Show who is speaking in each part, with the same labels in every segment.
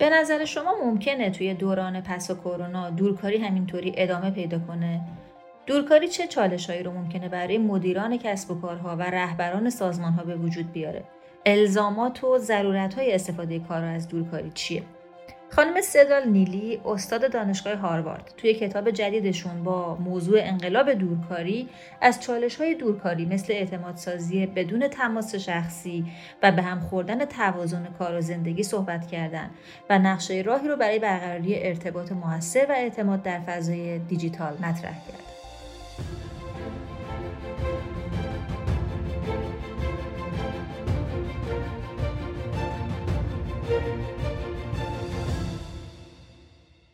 Speaker 1: به نظر شما ممکنه توی دوران پس و کرونا دورکاری همینطوری ادامه پیدا کنه؟ دورکاری چه چالشهایی رو ممکنه برای مدیران کسب و کارها و رهبران سازمانها به وجود بیاره؟ الزامات و ضرورت های استفاده کارها از دورکاری چیه؟ خانم سدال نیلی استاد دانشگاه هاروارد توی کتاب جدیدشون با موضوع انقلاب دورکاری از چالش های دورکاری مثل اعتماد سازی بدون تماس شخصی و به هم خوردن توازن کار و زندگی صحبت کردن و نقشه راهی رو برای برقراری ارتباط موثر و اعتماد در فضای دیجیتال مطرح کرد.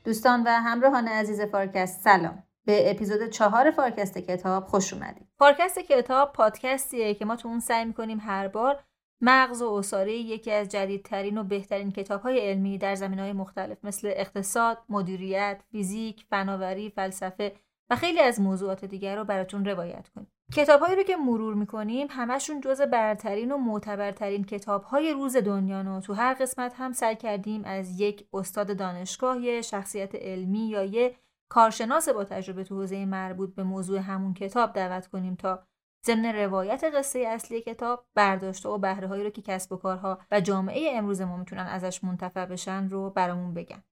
Speaker 1: دوستان و همراهان عزیز فارکست سلام به اپیزود چهار فارکست کتاب خوش اومدید فارکست کتاب پادکستیه که ما تو اون سعی می‌کنیم هر بار مغز و اصاره یکی از جدیدترین و بهترین کتاب های علمی در زمین های مختلف مثل اقتصاد، مدیریت، فیزیک، فناوری، فلسفه و خیلی از موضوعات دیگر رو براتون روایت کنیم. کتابهایی رو که مرور می‌کنیم همشون جز برترین و معتبرترین کتابهای روز دنیا و تو هر قسمت هم سعی کردیم از یک استاد دانشگاه یه شخصیت علمی یا یه کارشناس با تجربه تو حوزه مربوط به موضوع همون کتاب دعوت کنیم تا ضمن روایت قصه اصلی کتاب برداشته و بهره هایی رو که کسب و کارها و جامعه امروز ما می‌تونن ازش منتفع بشن رو برامون بگن.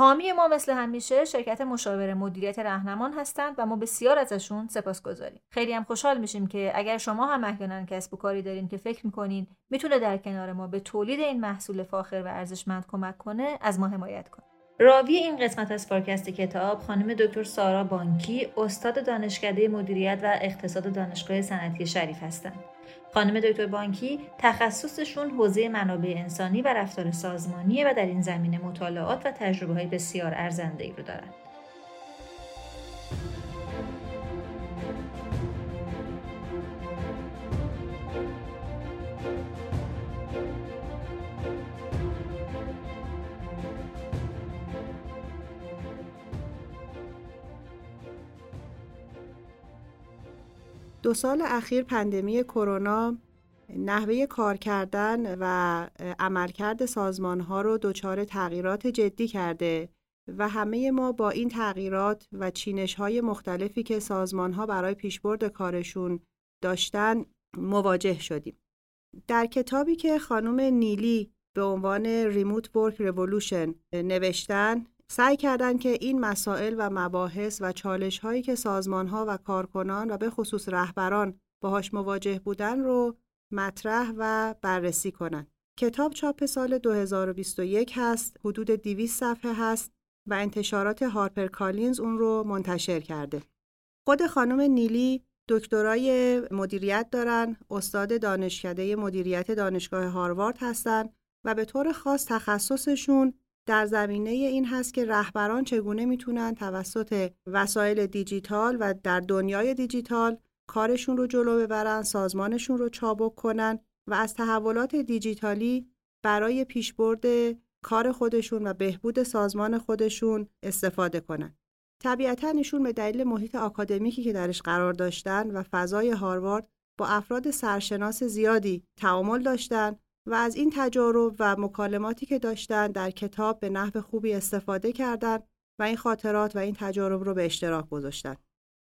Speaker 1: حامی ما مثل همیشه شرکت مشاور مدیریت رهنمان هستند و ما بسیار ازشون سپاس گذاریم. خیلی هم خوشحال میشیم که اگر شما هم احیانا کسب و کاری دارین که فکر می‌کنین می‌تونه در کنار ما به تولید این محصول فاخر و ارزشمند کمک کنه از ما حمایت کنه. راوی این قسمت از پارکست کتاب خانم دکتر سارا بانکی استاد دانشکده مدیریت و اقتصاد دانشگاه صنعتی شریف هستند. خانم دکتر بانکی تخصصشون حوزه منابع انسانی و رفتار سازمانیه و در این زمینه مطالعات و تجربه های بسیار ارزنده ای رو دارند.
Speaker 2: دو سال اخیر پندمی کرونا نحوه کار کردن و عملکرد سازمان ها رو دچار تغییرات جدی کرده و همه ما با این تغییرات و چینش های مختلفی که سازمان ها برای پیشبرد کارشون داشتن مواجه شدیم. در کتابی که خانم نیلی به عنوان ریموت ورک رولوشن نوشتن سعی کردند که این مسائل و مباحث و چالش هایی که سازمان ها و کارکنان و به خصوص رهبران باهاش مواجه بودن رو مطرح و بررسی کنند. کتاب چاپ سال 2021 هست، حدود 200 صفحه هست و انتشارات هارپر کالینز اون رو منتشر کرده. خود خانم نیلی دکترای مدیریت دارن، استاد دانشکده مدیریت دانشگاه هاروارد هستند و به طور خاص تخصصشون در زمینه این هست که رهبران چگونه می‌تونن توسط وسایل دیجیتال و در دنیای دیجیتال کارشون رو جلو ببرن، سازمانشون رو چابک کنن و از تحولات دیجیتالی برای پیشبرد کار خودشون و بهبود سازمان خودشون استفاده کنن. طبیعتا ایشون به دلیل محیط آکادمیکی که درش قرار داشتن و فضای هاروارد با افراد سرشناس زیادی تعامل داشتن و از این تجارب و مکالماتی که داشتن در کتاب به نحو خوبی استفاده کردند و این خاطرات و این تجارب رو به اشتراک گذاشتن.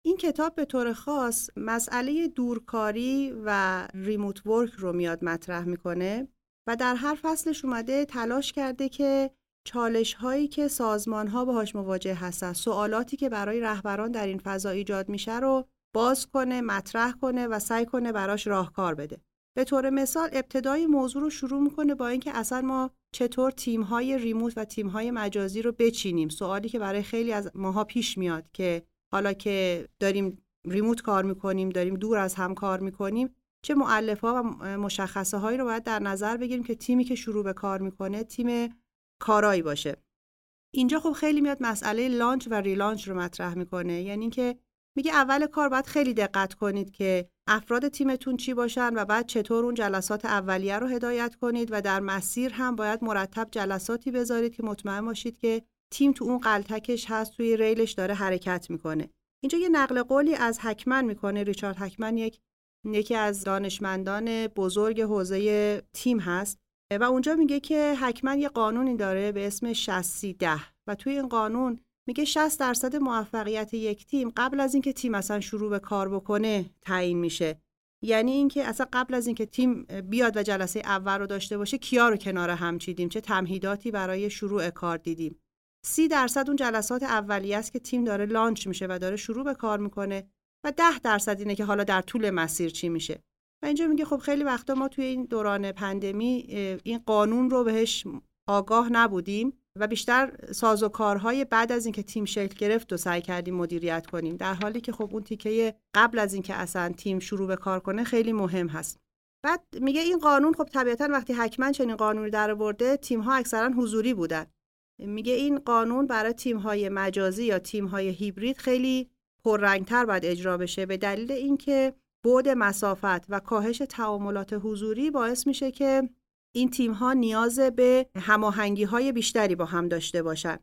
Speaker 2: این کتاب به طور خاص مسئله دورکاری و ریموت ورک رو میاد مطرح می‌کنه و در هر فصلش اومده تلاش کرده که چالش هایی که سازمان ها باهاش مواجه هستن سوالاتی که برای رهبران در این فضا ایجاد میشه رو باز کنه مطرح کنه و سعی کنه براش راهکار بده به طور مثال ابتدای موضوع رو شروع می‌کنه با اینکه اصلا ما چطور تیم های ریموت و تیم های مجازی رو بچینیم. سوالی که برای خیلی از ماها پیش میاد که حالا که داریم remote کار می‌کنیم داریم دور از هم کار می‌کنیم چه مؤلفه ها و مشخصه هایی رو باید در نظر بگیریم که تیمی که شروع به کار می‌کنه تیم کارایی باشه. اینجا خب خیلی میاد مسئله launch و relaunch رو مطرح می‌کنه. یعنی که میگه اول کار باید خیلی دقت کنید که افراد تیمتون چی باشن و بعد چطور اون جلسات اولیه رو هدایت کنید و در مسیر هم باید مرتب جلساتی بذارید که مطمئن باشید که تیم تو اون قلتکش هست توی ریلش داره حرکت می‌کنه. اینجا یه نقل قولی از حکمن می‌کنه. ریچارد حکمن یک یکی از دانشمندان بزرگ حوزه تیم هست و اونجا میگه که حکما یه قانونی داره به اسم 60 ده و توی این قانون میگه 60 درصد موفقیت یک تیم قبل از اینکه تیم اصلا شروع به کار بکنه تعیین میشه. یعنی اینکه اصلا قبل از اینکه تیم بیاد و جلسه اول رو داشته باشه کیا رو کنار هم چیدیم؟ چه تمهیداتی برای شروع کار دیدیم؟ سی درصد اون جلسات اولیه است که تیم داره لانچ میشه و داره شروع به کار می‌کنه و ده درصد اینه که حالا در طول مسیر چی میشه. و اینجا میگه خب خیلی وقتا ما توی این دوران پندمی این قانون رو بهش آگاه نبودیم. و بیشتر سازوکارهای بعد از اینکه تیم شکل گرفت و سعی کردیم مدیریت کنیم. در حالی که خب اون تیکه قبل از اینکه اصلا تیم شروع به کار کنه خیلی مهم هست. بعد میگه این قانون خب طبیعتا وقتی حکما چنین قانونی در آورده تیم ها اکثرا حضوری بودن. میگه این قانون برای تیم های مجازی یا تیم های هیبرید خیلی پررنگتر باید اجرا بشه به دلیل اینکه بعد مسافت و کاهش تعاملات حضوری باعث میشه که این تیم ها نیاز به هماهنگی های بیشتری با هم داشته باشن.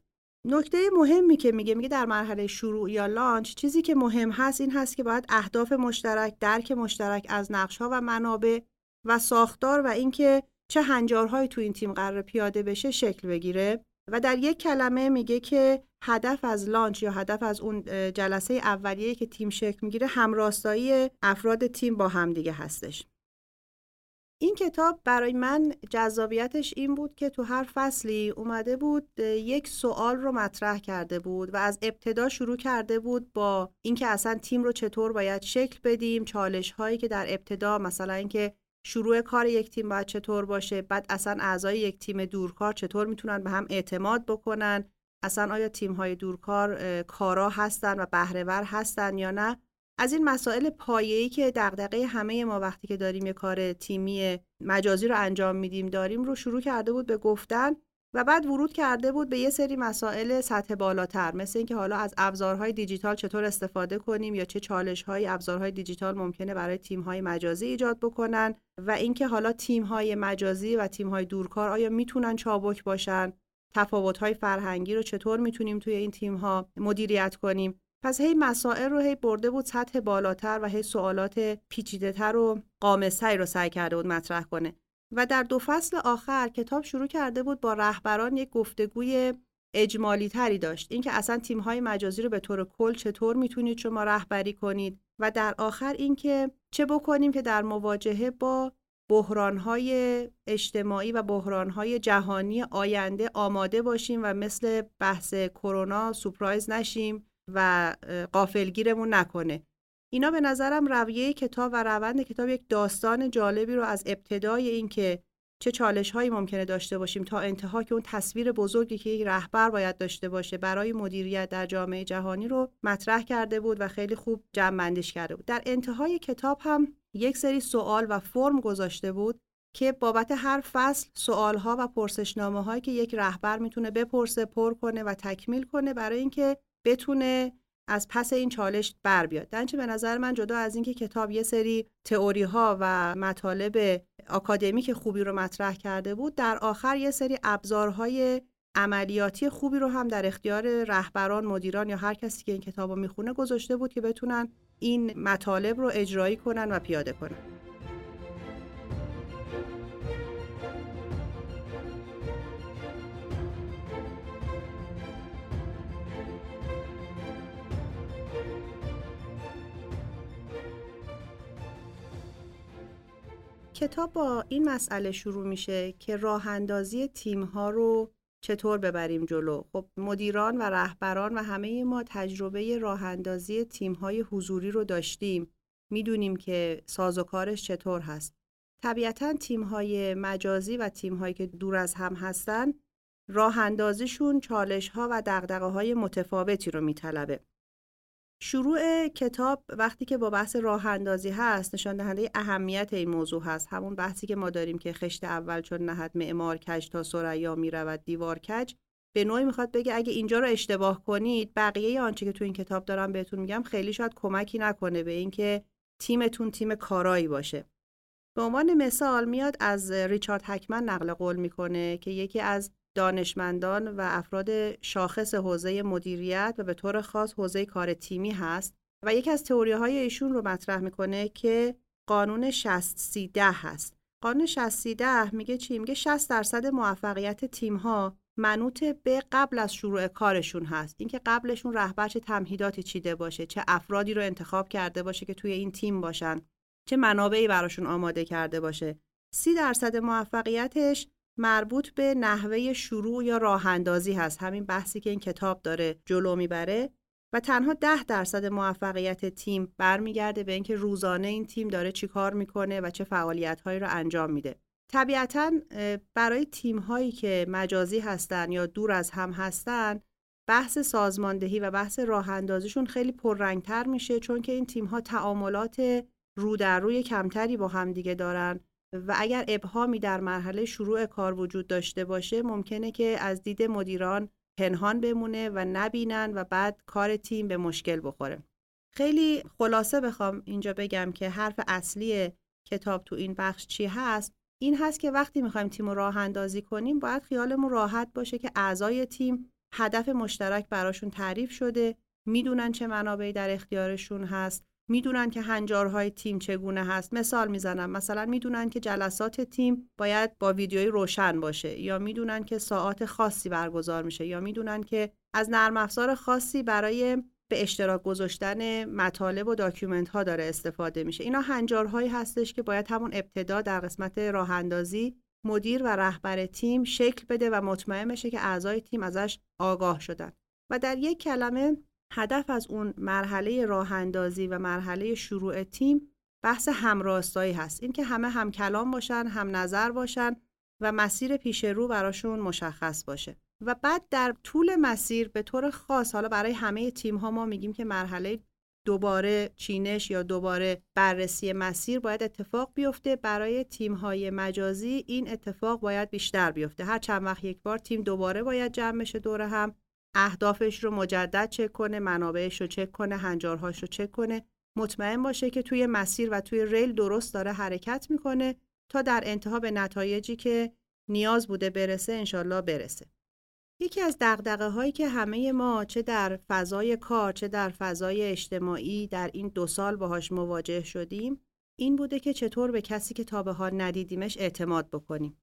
Speaker 2: نکته مهمی که میگه میگه در مرحله شروع یا لانچ چیزی که مهم هست این هست که باید اهداف مشترک، درک مشترک از نقش ها و منابع و ساختار و اینکه چه هنجارهایی تو این تیم قرار پیاده بشه شکل بگیره و در یک کلمه میگه که هدف از لانچ یا هدف از اون جلسه اولیه که تیم شکل می‌گیره همراستایی افراد تیم با همدیگه هستش این کتاب برای من جذابیتش این بود که تو هر فصلی اومده بود یک سوال رو مطرح کرده بود و از ابتدا شروع کرده بود با اینکه اصلا تیم رو چطور باید شکل بدیم چالش هایی که در ابتدا مثلا اینکه شروع کار یک تیم باید چطور باشه بعد اصلا اعضای یک تیم دورکار چطور می‌تونن به هم اعتماد بکنن اصلا آیا تیم های دورکار کارا هستن و بهرهور هستن یا نه. از این مسائل پایه‌ای که دغدغه همه ما وقتی که داریم یه کار تیمی مجازی رو انجام میدیم داریم رو شروع کرده بود به گفتن و بعد ورود کرده بود به یه سری مسائل سطح بالاتر مثل اینکه حالا از ابزارهای دیجیتال چطور استفاده کنیم یا چه چالش‌های ابزارهای دیجیتال ممکنه برای تیم‌های مجازی ایجاد بکنن و اینکه حالا تیم‌های مجازی و تیم‌های دورکار آیا می‌تونن چابک باشن تفاوت‌های فرهنگی رو چطور می‌تونیم توی این تیم‌ها مدیریت کنیم. پس هی مسائل رو هی برده بود سطح بالاتر و هی سوالات پیچیده‌تر و قامستری رو سعی کرده بود مطرح کنه. و در دو فصل آخر کتاب شروع کرده بود با رهبران یک گفتگوی اجمالی تری داشت. اینکه اصلا تیم های مجازی رو به طور کل چطور می‌تونید شما رهبری کنید و در آخر اینکه چه بکنیم که در مواجهه با بحرانهای اجتماعی و بحرانهای جهانی آینده آماده باشیم و مثل بحث کرونا سپرایز نشیم. و قافلگیرمون نکنه. اینا به نظرم رویه کتاب و روند کتاب یک داستان جالبی رو از ابتدای اینکه چه چالش هایی ممکنه داشته باشیم تا انتها که اون تصویر بزرگی که یک رهبر باید داشته باشه برای مدیریت در جامعه جهانی رو مطرح کرده بود و خیلی خوب جمع کرده بود. در انتهای کتاب هم یک سری سوال و فرم گذاشته بود که بابت هر فصل سوال ها و پرسشنامه هایی که یک رهبر می‌تونه بپرسه پر کنه و تکمیل کنه برای اینکه بتونه از پس این چالش بر بیاد. دنچه به نظر من جدا از اینکه کتاب یه سری تئوری ها و مطالب آکادمیک خوبی رو مطرح کرده بود در آخر یه سری ابزارهای عملیاتی خوبی رو هم در اختیار رهبران مدیران یا هر کسی که این کتاب رو می‌خونه گذاشته بود که بتونن این مطالب رو اجرایی کنن و پیاده کنن. کتاب با این مسئله شروع میشه که راه اندازی تیم ها رو چطور ببریم جلو. خب مدیران و رهبران و همه ما تجربه راه اندازی تیم های حضوری رو داشتیم. می‌دونیم که سازوکارش چطور هست. طبیعتا تیم های مجازی و تیم هایی که دور از هم هستن راه اندازیشون چالش ها و دقدقه های متفاوتی رو میطلبه. شروع کتاب وقتی که با بحث راه اندازی هست نشان دهنده اهمیت این موضوع هست. همون بحثی که ما داریم که خشت اول چون نهد معمار کج تا سریا می‌رود دیوار کج. به نوعی می‌خواد بگه اگه اینجا رو اشتباه کنید بقیه آنچه که تو این کتاب دارم بهتون میگم خیلی شاید کمکی نکنه به اینکه تیمتون تیم کارایی باشه. به عنوان مثال میاد از ریچارد هکمن نقل قول می‌کنه که یکی از دانشمندان و افراد شاخص حوزه مدیریت و به طور خاص حوزه کار تیمی هست و یکی از تئوری های ایشون رو مطرح می‌کنه که قانون 60 30 هست. قانون 60 میگه چی؟ میگه 60 درصد موفقیت تیم ها منوط به قبل از شروع کارشون هست. اینکه قبلشون رهبر چه تمهیداتی چیده باشه چه افرادی رو انتخاب کرده باشه که توی این تیم باشن چه منابعی براشون آماده کرده باشه. سی درصد موفقیتش مربوط به نحوه شروع یا راه اندازی هست. همین بحثی که این کتاب داره جلو می‌بره و تنها ده درصد موفقیت تیم برمیگرده به اینکه روزانه این تیم داره چی کار می‌کنه و چه فعالیت هایی رو انجام میده. طبیعتا برای تیم هایی که مجازی هستن یا دور از هم هستن بحث سازماندهی و بحث راه اندازیشون خیلی پررنگتر میشه چون که این تیم ها تعاملات رو در روی کمتری با هم دیگه دارن. و اگر ابهامی در مرحله شروع کار وجود داشته باشه ممکنه که از دید مدیران پنهان بمونه و نبینن و بعد کار تیم به مشکل بخوره. خیلی خلاصه بخوام اینجا بگم که حرف اصلی کتاب تو این بخش چی هست؟ این هست که وقتی می‌خوایم تیم رو راه اندازی کنیم باید خیالمون راحت باشه که اعضای تیم هدف مشترک براشون تعریف شده می‌دونن چه منابعی در اختیارشون هست می‌دونن که هنجارهای تیم چگونه هست. مثال می‌زنم. مثلا می‌دونن که جلسات تیم باید با ویدیوی روشن باشه یا می‌دونن که ساعات خاصی برگزار میشه یا می‌دونن که از نرم افزار خاصی برای به اشتراک گذاشتن مطالب و document ها داره استفاده میشه. اینا هنجارهایی هستش که باید همون ابتدا در قسمت راه اندازی مدیر و رهبر تیم شکل بده و مطمئن بشه که اعضای تیم ازش آگاه شدن. و در یک کلمه هدف از اون مرحله راه اندازی و مرحله شروع تیم بحث همراستایی هست. این که همه هم کلام باشن هم نظر باشن و مسیر پیش رو براشون مشخص باشه. و بعد در طول مسیر به طور خاص حالا برای همه تیم ها ما میگیم که مرحله دوباره چینش یا دوباره بررسی مسیر باید اتفاق بیفته. برای تیم های مجازی این اتفاق باید بیشتر بیفته. هر چند وقت یک بار تیم دوباره باید جمع بشه دور هم. اهدافش رو مجدد چک کنه منابعش رو چک کنه هنجارهاش رو چک کنه. مطمئن باشه که توی مسیر و توی ریل درست داره حرکت می‌کنه تا در انتها به نتایجی که نیاز بوده برسه انشالله برسه. یکی از دقدقه هایی که همه ما چه در فضای کار چه در فضای اجتماعی در این دو سال باهاش مواجه شدیم این بوده که چطور به کسی که تا به حال ندیدیمش اعتماد بکنیم.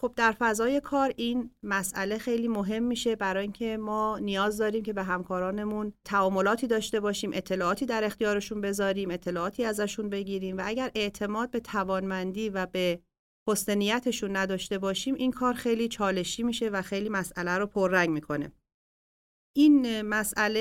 Speaker 2: خب در فضای کار این مسئله خیلی مهم میشه برای اینکه ما نیاز داریم که به همکارانمون تعاملاتی داشته باشیم اطلاعاتی در اختیارشون بذاریم اطلاعاتی ازشون بگیریم و اگر اعتماد به توانمندی و به حسن نیتشون نداشته باشیم این کار خیلی چالشی میشه و خیلی مسئله رو پررنگ می‌کنه. این مسئله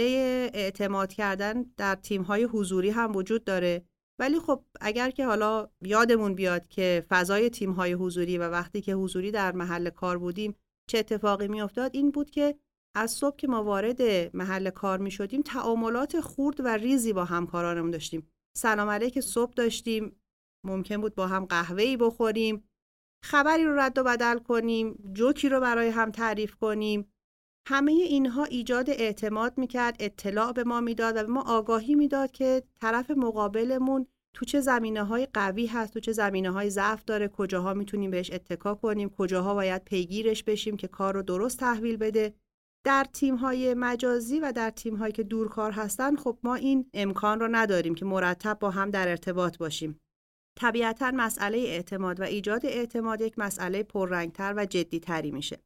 Speaker 2: اعتماد کردن در تیم‌های حضوری هم وجود داره. ولی خب اگر که حالا یادمون بیاد که فضای تیم‌های حضوری و وقتی که حضوری در محل کار بودیم چه اتفاقی میافتاد این بود که از صبح که ما وارد محل کار می شدیم تعاملات خورد و ریزی با همکارانمون داشتیم. سلام علیک صبح داشتیم ممکن بود با هم قهوه‌ای بخوریم خبری رو رد و بدل کنیم جوکی رو برای هم تعریف کنیم. همه اینها ایجاد اعتماد می‌کرد اطلاع به ما می‌داد و به ما آگاهی می‌داد که طرف مقابلمون تو چه زمینه های قوی هست تو چه زمینه های ضعف داره کجاها می‌تونیم بهش اتکا کنیم کجاها باید پیگیرش بشیم که کار رو درست تحویل بده در تیم های مجازی و در تیم هایی که دورکار هستن خب ما این امکان رو نداریم که مرتب با هم در ارتباط باشیم طبیعتا مسئله اعتماد و ایجاد اعتماد یک مسئله پررنگتر و جدیتری میشه.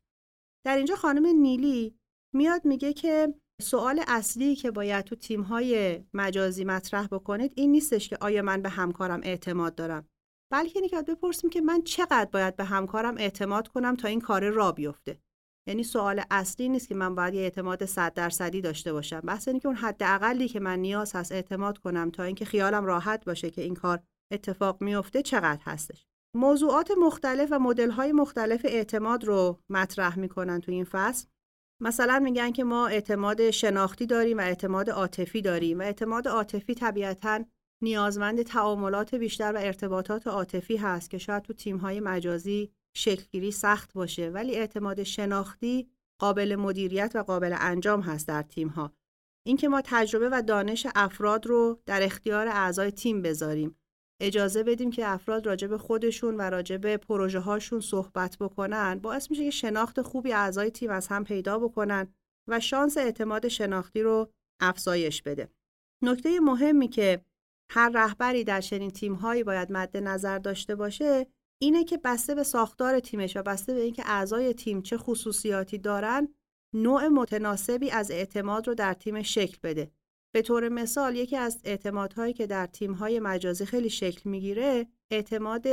Speaker 2: در اینجا خانم نیلی میاد میگه که سوال اصلی که باید تو تیم‌های مجازی مطرح بکنید این نیستش که آیا من به همکارم اعتماد دارم. بلکه اینکه بپرسیم که من چقدر باید به همکارم اعتماد کنم تا این کار را بیفته. یعنی سوال اصلی نیست که من باید یه اعتماد 100 درصدی داشته باشم. بحث اینه که اون حد اقلی که من نیاز هست اعتماد کنم تا اینکه خیالم راحت باشه که این کار اتفاق میفته چقدر هستش. موضوعات مختلف و مدل‌های مختلف اعتماد رو مطرح می‌کنن تو این فصل. مثلا میگن که ما اعتماد شناختی داریم و اعتماد عاطفی داریم و اعتماد عاطفی طبیعتا نیازمند تعاملات بیشتر و ارتباطات عاطفی هست که شاید تو تیم‌های مجازی شکلگیری سخت باشه ولی اعتماد شناختی قابل مدیریت و قابل انجام هست در تیم‌ها. اینکه ما تجربه و دانش افراد رو در اختیار اعضای تیم بذاریم. اجازه بدیم که افراد راجع به خودشون و راجع به پروژه هاشون صحبت بکنن باعث میشه که شناخت خوبی اعضای تیم از هم پیدا بکنن و شانس اعتماد شناختی رو افزایش بده. نکته مهمی که هر رهبری در چنین تیمهایی باید مد نظر داشته باشه اینه که بسته به ساختار تیمش و بسته به اینکه اعضای تیم چه خصوصیاتی دارن نوع متناسبی از اعتماد رو در تیم شکل بده به طور مثال یکی از اعتمادهایی که در تیم‌های مجازی خیلی شکل می‌گیره اعتماد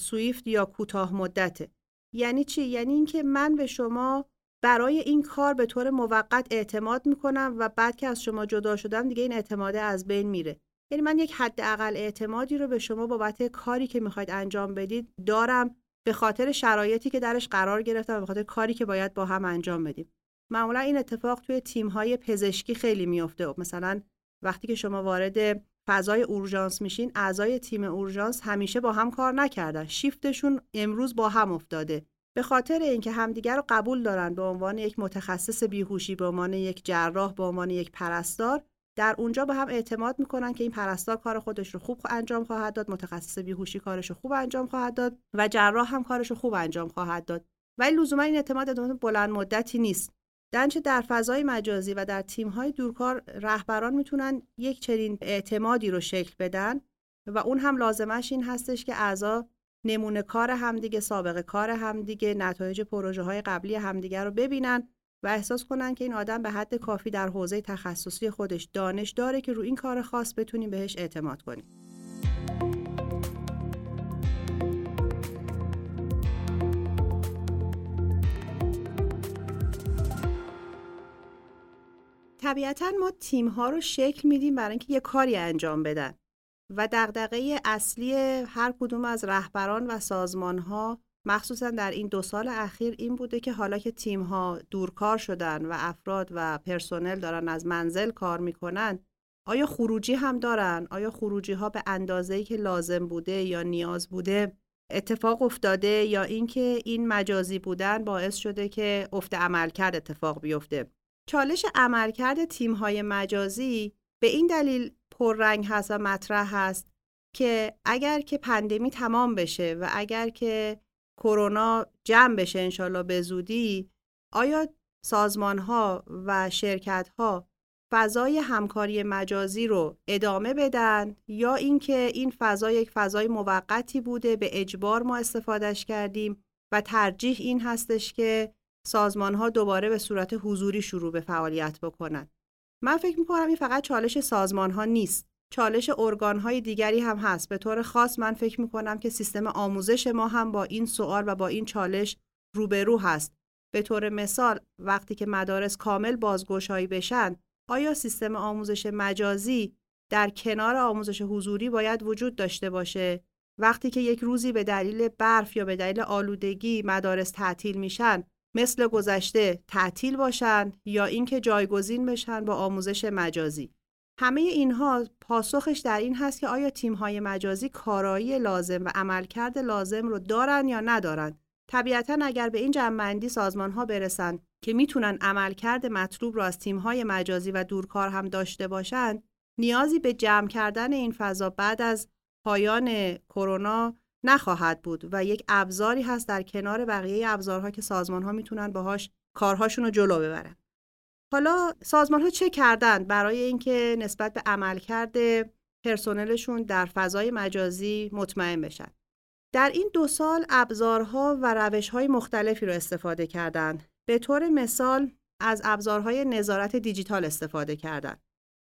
Speaker 2: سویفت یا کوتاه مدته. یعنی چی؟ یعنی اینکه من به شما برای این کار به طور موقت اعتماد می‌کنم و بعد که از شما جدا شدم دیگه این اعتماده از بین میره. یعنی من یک حداقل اعتمادی رو به شما بابت کاری که می‌خواید انجام بدید دارم به خاطر شرایطی که درش قرار گرفتم به خاطر کاری که باید با هم انجام بدیم. معمولا این اتفاق توی تیم‌های پزشکی خیلی میفته مثلا وقتی که شما وارد فضای اورژانس میشین اعضای تیم اورژانس همیشه با هم کار نکردن. شیفتشون امروز با هم افتاده. به خاطر اینکه همدیگر رو قبول دارن به عنوان یک متخصص بیهوشی به عنوان یک جراح به عنوان یک پرستار در اونجا به هم اعتماد می‌کنن که این پرستار کار خودش رو خوب انجام خواهد داد متخصص بیهوشی کارش رو خوب انجام خواهد داد و جراح هم کارش رو خوب انجام خواهد داد. ولی لزوما این اعتماد بلند مدتی نیست. دنچه در فضای مجازی و در تیم‌های دورکار رهبران می‌تونن یک چنین اعتمادی رو شکل بدن و اون هم لازمش این هستش که اعضا نمونه کار همدیگه سابقه کار همدیگه نتایج پروژه های قبلی همدیگه رو ببینن و احساس کنن که این آدم به حد کافی در حوزه تخصصی خودش دانش داره که رو این کار خاص بتونیم بهش اعتماد کنیم. طبیعتا ما تیم ها رو شکل میدیم برای اینکه یه کاری انجام بدن و دغدغه اصلی هر کدوم از رهبران و سازمان ها مخصوصا در این دو سال اخیر این بوده که حالا که تیم ها دورکار شدن و افراد و پرسنل دارن از منزل کار می‌کنن آیا خروجی هم دارن؟ آیا خروجی ها به اندازه‌ای که لازم بوده یا نیاز بوده اتفاق افتاده یا اینکه این مجازی بودن باعث شده که افت عملکرد اتفاق بیفته چالش عملکرد تیم‌های مجازی به این دلیل پررنگ هست و مطرح هست که اگر که پندمی تمام بشه و اگر که کرونا جمع بشه انشالله به زودی آیا سازمان ها و شرکت ها فضای همکاری مجازی رو ادامه بدن یا اینکه این فضا یک فضای موقتی بوده به اجبار ما استفادهش کردیم و ترجیح این هستش که سازمان ها دوباره به صورت حضوری شروع به فعالیت بکنن من فکر می‌کنم این فقط چالش سازمان ها نیست. چالش ارگان های دیگری هم هست. به طور خاص من فکر می‌کنم که سیستم آموزش ما هم با این سوال و با این چالش روبرو هست. به طور مثال وقتی که مدارس کامل بازگشایی بشن آیا سیستم آموزش مجازی در کنار آموزش حضوری باید وجود داشته باشه؟ وقتی که یک روزی به دلیل برف یا به دلیل آلودگی مدارس تعطیل میشن مثل گذشته تعطیل باشن یا اینکه جایگزین بشن با آموزش مجازی. همه اینها پاسخش در این هست که آیا تیم‌های مجازی کارایی لازم و عملکرد لازم رو دارن یا ندارن. طبیعتا اگر به این جمعبندی سازمان ها برسن که می‌تونن عملکرد مطلوب را از تیم‌های مجازی و دورکار هم داشته باشند نیازی به جمع کردن این فضا بعد از پایان کرونا نخواهد بود و یک ابزاری هست در کنار بقیه ابزارها که سازمان ها می‌تونن باهاش کارهاشون رو جلو ببرن حالا سازمان ها چه کردن برای اینکه نسبت به عملکرد پرسنلشون در فضای مجازی مطمئن بشن در این دو سال ابزارها و روشهای مختلفی رو استفاده کردند. به طور مثال از ابزارهای نظارت دیجیتال استفاده کردن.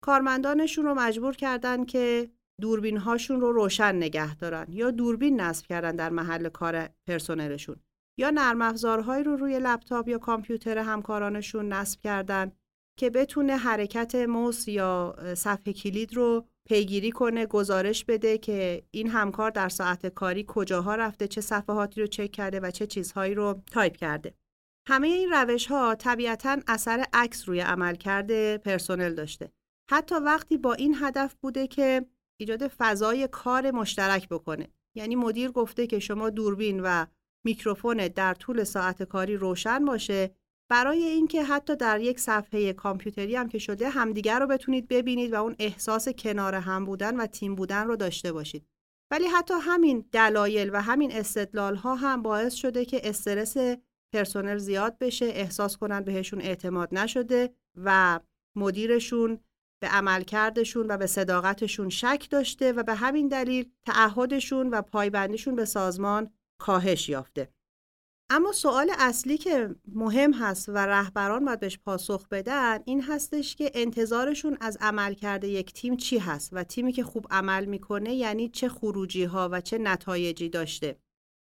Speaker 2: کارمندانشون رو مجبور کردن که دوربین هاشون رو روشن نگه دارن یا دوربین نصب کردن در محل کار پرسنلشون یا نرم افزارهایی رو روی لپتاپ یا کامپیوتر همکارانشون نصب کردن که بتونه حرکت موس یا صفحه کلید رو پیگیری کنه گزارش بده که این همکار در ساعت کاری کجاها رفته چه صفحاتی رو چک کرده و چه چیزهایی رو تایپ کرده. همه این روش ها طبیعتا اثر عکس روی عملکرد پرسنل داشته. حتی وقتی با این هدف بوده که ایجاد فضای کار مشترک بکنه. یعنی مدیر گفته که شما دوربین و میکروفون در طول ساعت کاری روشن باشه. برای اینکه حتی در یک صفحه کامپیوتری هم که شده همدیگر رو بتونید ببینید و اون احساس کنار هم بودن و تیم بودن رو داشته باشید. ولی حتی همین دلایل و همین استدلال ها هم باعث شده که استرس پرسنل زیاد بشه احساس کنن بهشون اعتماد نشده و مدیرشون به عملکردشون و به صداقتشون شک داشته و به همین دلیل تعهدشون و پایبندیشون به سازمان کاهش یافته. اما سوال اصلی که مهم هست و رهبران باید بهش پاسخ بدن این هستش که انتظارشون از عمل کرده یک تیم چی هست و تیمی که خوب عمل می‌کنه یعنی چه خروجی ها و چه نتایجی داشته.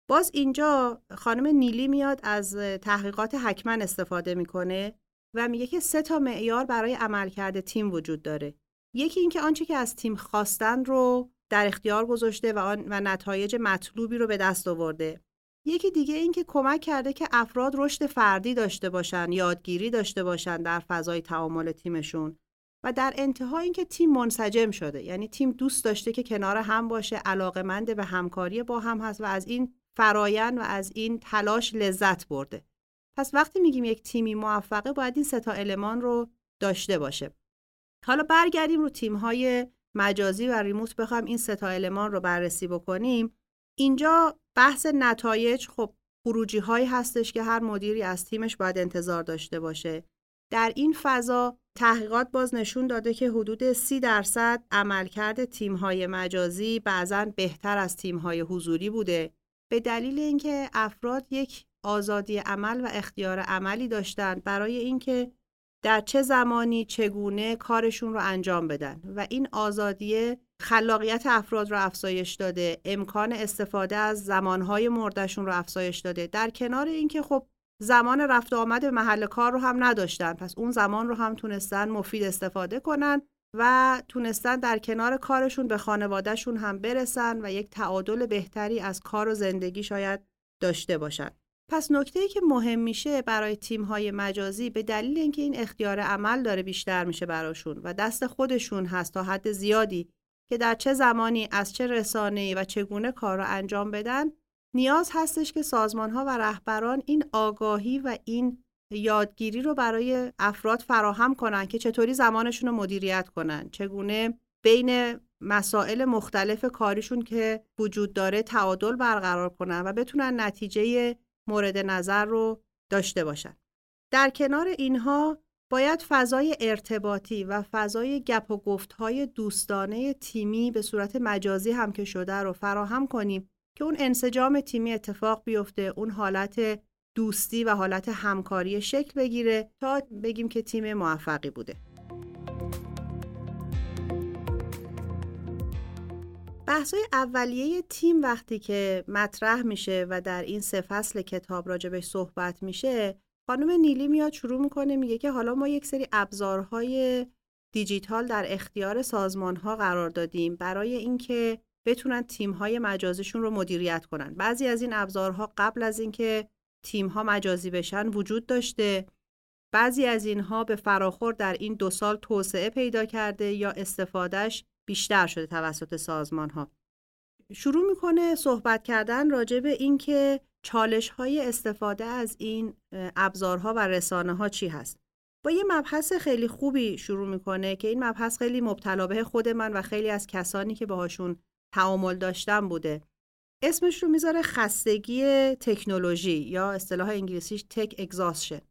Speaker 2: باز اینجا خانم نیلی میاد از تحقیقات حکمن استفاده می‌کنه. و میگه که سه تا معیار برای عملکرد تیم وجود داره. یکی اینکه آنچه که از تیم خواستن رو در اختیار گذاشته و, آن و نتایج مطلوبی رو به دست آورده. یکی دیگه این که کمک کرده که افراد رشد فردی داشته باشن یادگیری داشته باشن در فضای تعامل تیمشون. و در انتها اینکه تیم منسجم شده یعنی تیم دوست داشته که کنار هم باشه علاقمند به همکاری با هم هست و از این فرایند و از این تلاش لذت برده. پس وقتی میگیم یک تیمی موفقه باید این ستا المان رو داشته باشه. حالا برگردیم رو تیم‌های مجازی و ریموت بخوام این ستا المان رو بررسی بکنیم. اینجا بحث نتایج خب خروجی هایی هستش که هر مدیری از تیمش باید انتظار داشته باشه. در این فضا تحقیقات باز نشون داده که حدود سی درصد عملکرد تیم های مجازی بعضا بهتر از تیم های حضوری بوده. به دلیل اینکه افراد یک آزادی عمل و اختیار عملی داشتند برای اینکه در چه زمانی چگونه کارشون رو انجام بدن و این آزادی خلاقیت افراد رو افزایش داده امکان استفاده از زمانهای مردشون رو افزایش داده. در کنار اینکه خب زمان رفت آمد به محل کار رو هم نداشتن پس اون زمان رو هم تونستن مفید استفاده کنن و تونستن در کنار کارشون به خانوادهشون هم برسن و یک تعادل بهتری از کار و زندگی شاید داشته باشن. پس نکته ای که مهم میشه برای تیم های مجازی به دلیل اینکه این اختیار عمل داره بیشتر میشه براشون و دست خودشون هست تا حد زیادی که در چه زمانی از چه رسانه‌ای و چگونه کار را انجام بدن نیاز هستش که سازمان ها و رهبران این آگاهی و این یادگیری رو برای افراد فراهم کنن که چطوری زمانشون رو مدیریت کنن. چگونه بین مسائل مختلف کاریشون که وجود داره تعادل برقرار کنن و بتونن نتیجه مورد نظر رو داشته باشن. در کنار اینها باید فضای ارتباطی و فضای گپ و گفتهای دوستانه تیمی به صورت مجازی هم که شده رو فراهم کنیم که اون انسجام تیمی اتفاق بیفته اون حالت دوستی و حالت همکاری شکل بگیره تا بگیم که تیم موفقی بوده. بحثای اولیه تیم وقتی که مطرح میشه و در این سه فصل کتاب راجبش صحبت میشه خانم نیلی میاد شروع می‌کنه میگه که حالا ما یک سری ابزارهای دیجیتال در اختیار سازمان ها قرار دادیم برای اینکه بتونن تیم های مجازیشون رو مدیریت کنن. بعضی از این ابزارها قبل از اینکه تیم ها مجازی بشن وجود داشته. بعضی از اینها به فراخور در این دو سال توسعه پیدا کرده یا استفادهش بیشتر شده توسط سازمان ها شروع می‌کنه صحبت کردن راجع به اینکه چالش های استفاده از این ابزارها و رسانه ها چی هست. با یه مبحث خیلی خوبی شروع می‌کنه که این مبحث خیلی مبتلا به خود من و خیلی از کسانی که باهاشون تعامل داشتم بوده. اسمش رو می‌ذاره خستگی تکنولوژی یا اصطلاح انگلیسیش تک اگزاستشن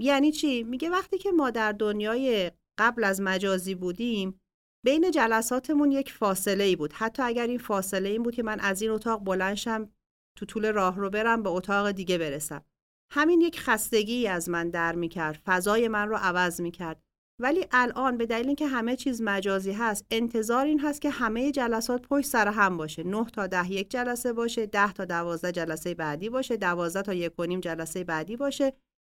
Speaker 2: یعنی چی؟ میگه وقتی که ما در دنیای قبل از مجازی بودیم بین جلساتمون یک فاصله ای بود. حتی اگر این فاصله این بود که من از این اتاق بلنشم تو طول راه رو برم به اتاق دیگه برسم. همین یک خستگی از من در می‌کرد. فضای من رو عوض می‌کرد. ولی الان به دلیل اینکه همه چیز مجازی هست انتظار این هست که همه جلسات پشت سر هم باشه. 9 تا ده یک جلسه باشه 10 تا دوازده جلسه بعدی باشه 12 تا یک و نیم جلسه بعدی باشه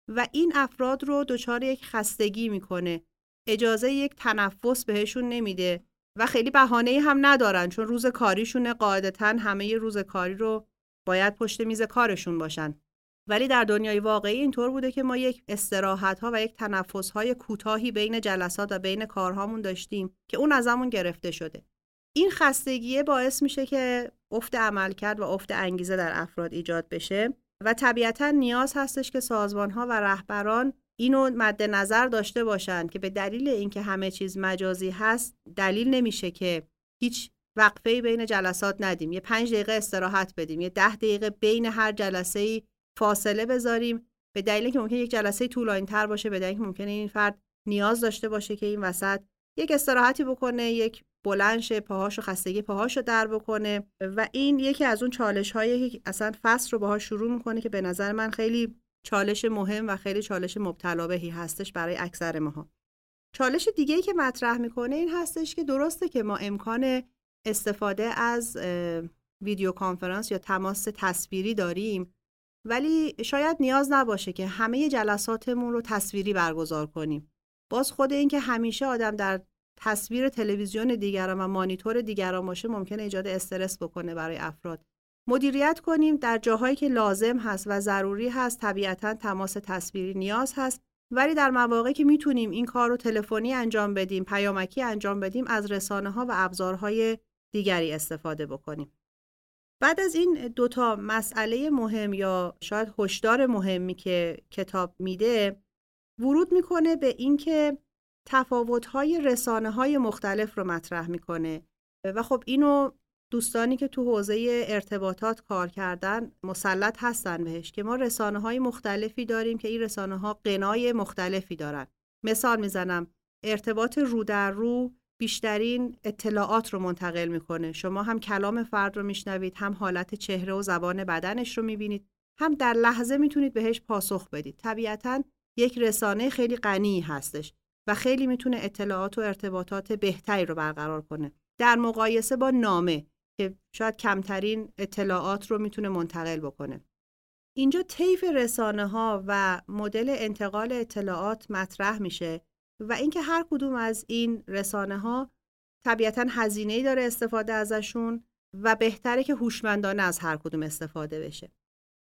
Speaker 2: و این افراد رو دچار یک خستگی می‌کنه. اجازه یک تنفس بهشون نمیده و خیلی بهانه هم ندارن چون روز کاریشون قاعدتا همه روز کاری رو باید پشت میز کارشون باشن. ولی در دنیای واقعی اینطور بوده که ما یک استراحت ها و یک تنفس های کوتاهی بین جلسات و بین کارهامون داشتیم که اون ازمون گرفته شده. این خستگیه باعث میشه که افت عملکرد و افت انگیزه در افراد ایجاد بشه و طبیعتا نیاز هستش که سازمان ها و رهبران اینو مد نظر داشته باشند که به دلیل اینکه همه چیز مجازی هست دلیل نمیشه که هیچ وقفه بین جلسات ندیم. یه پنج دقیقه استراحت بدیم یه ده دقیقه بین هر جلسه فاصله بذاریم. به دلیل که ممکن یک جلسه طولانی تر باشه به دلیل که ممکنه این فرد نیاز داشته باشه که این وسط یک استراحتی بکنه یک بلنشه پاهاشو خستگی پاهاشو در بکنه و این یکی از اون چالش هایی که اصلا فصل رو باهاش شروع می‌کنه که به نظر من خیلی چالش مهم و خیلی چالش مبتلا بهی هستش برای اکثر ماها. چالش دیگه ای که مطرح می‌کنه این هستش که درسته که ما امکان استفاده از ویدیو کانفرانس یا تماس تصویری داریم ولی شاید نیاز نباشه که همه جلساتمون رو تصویری برگزار کنیم. باز خود این که همیشه آدم در تصویر تلویزیون دیگران و مانیتور دیگران باشه ممکنه ایجاد استرس بکنه برای افراد. مدیریت کنیم در جاهایی که لازم هست و ضروری هست طبیعتا تماس تصویری نیاز هست. ولی در مواقعی که می‌تونیم این کار رو تلفنی انجام بدیم پیامکی انجام بدیم از رسانه ها و ابزارهای دیگری استفاده بکنیم. بعد از این دوتا مسئله مهم یا شاید هشدار مهمی که کتاب میده ورود می‌کنه به اینکه رسانه های مختلف رو مطرح می‌کنه. و خب اینو دوستانی که تو حوزه ارتباطات کار کردن مسلط هستن بهش که ما رسانه های مختلفی داریم که این رسانه ها قنای مختلفی دارن. مثال می‌زنم ارتباط رو در رو بیشترین اطلاعات رو منتقل می‌کنه. شما هم کلام فرد رو میشنوید هم حالت چهره و زبان بدنش رو می‌بینید هم در لحظه می‌تونید بهش پاسخ بدید. طبیعتا یک رسانه خیلی غنی هستش و خیلی می‌تونه اطلاعات و ارتباطات بهتری رو برقرار کنه. در مقایسه با نامه که شاید کمترین اطلاعات رو می‌تونه منتقل بکنه. اینجا طیف رسانه ها و مدل انتقال اطلاعات مطرح میشه و اینکه هر کدوم از این رسانه ها طبیعتا هزینه داره استفاده ازشون و بهتره که هوشمندانه از هر کدوم استفاده بشه.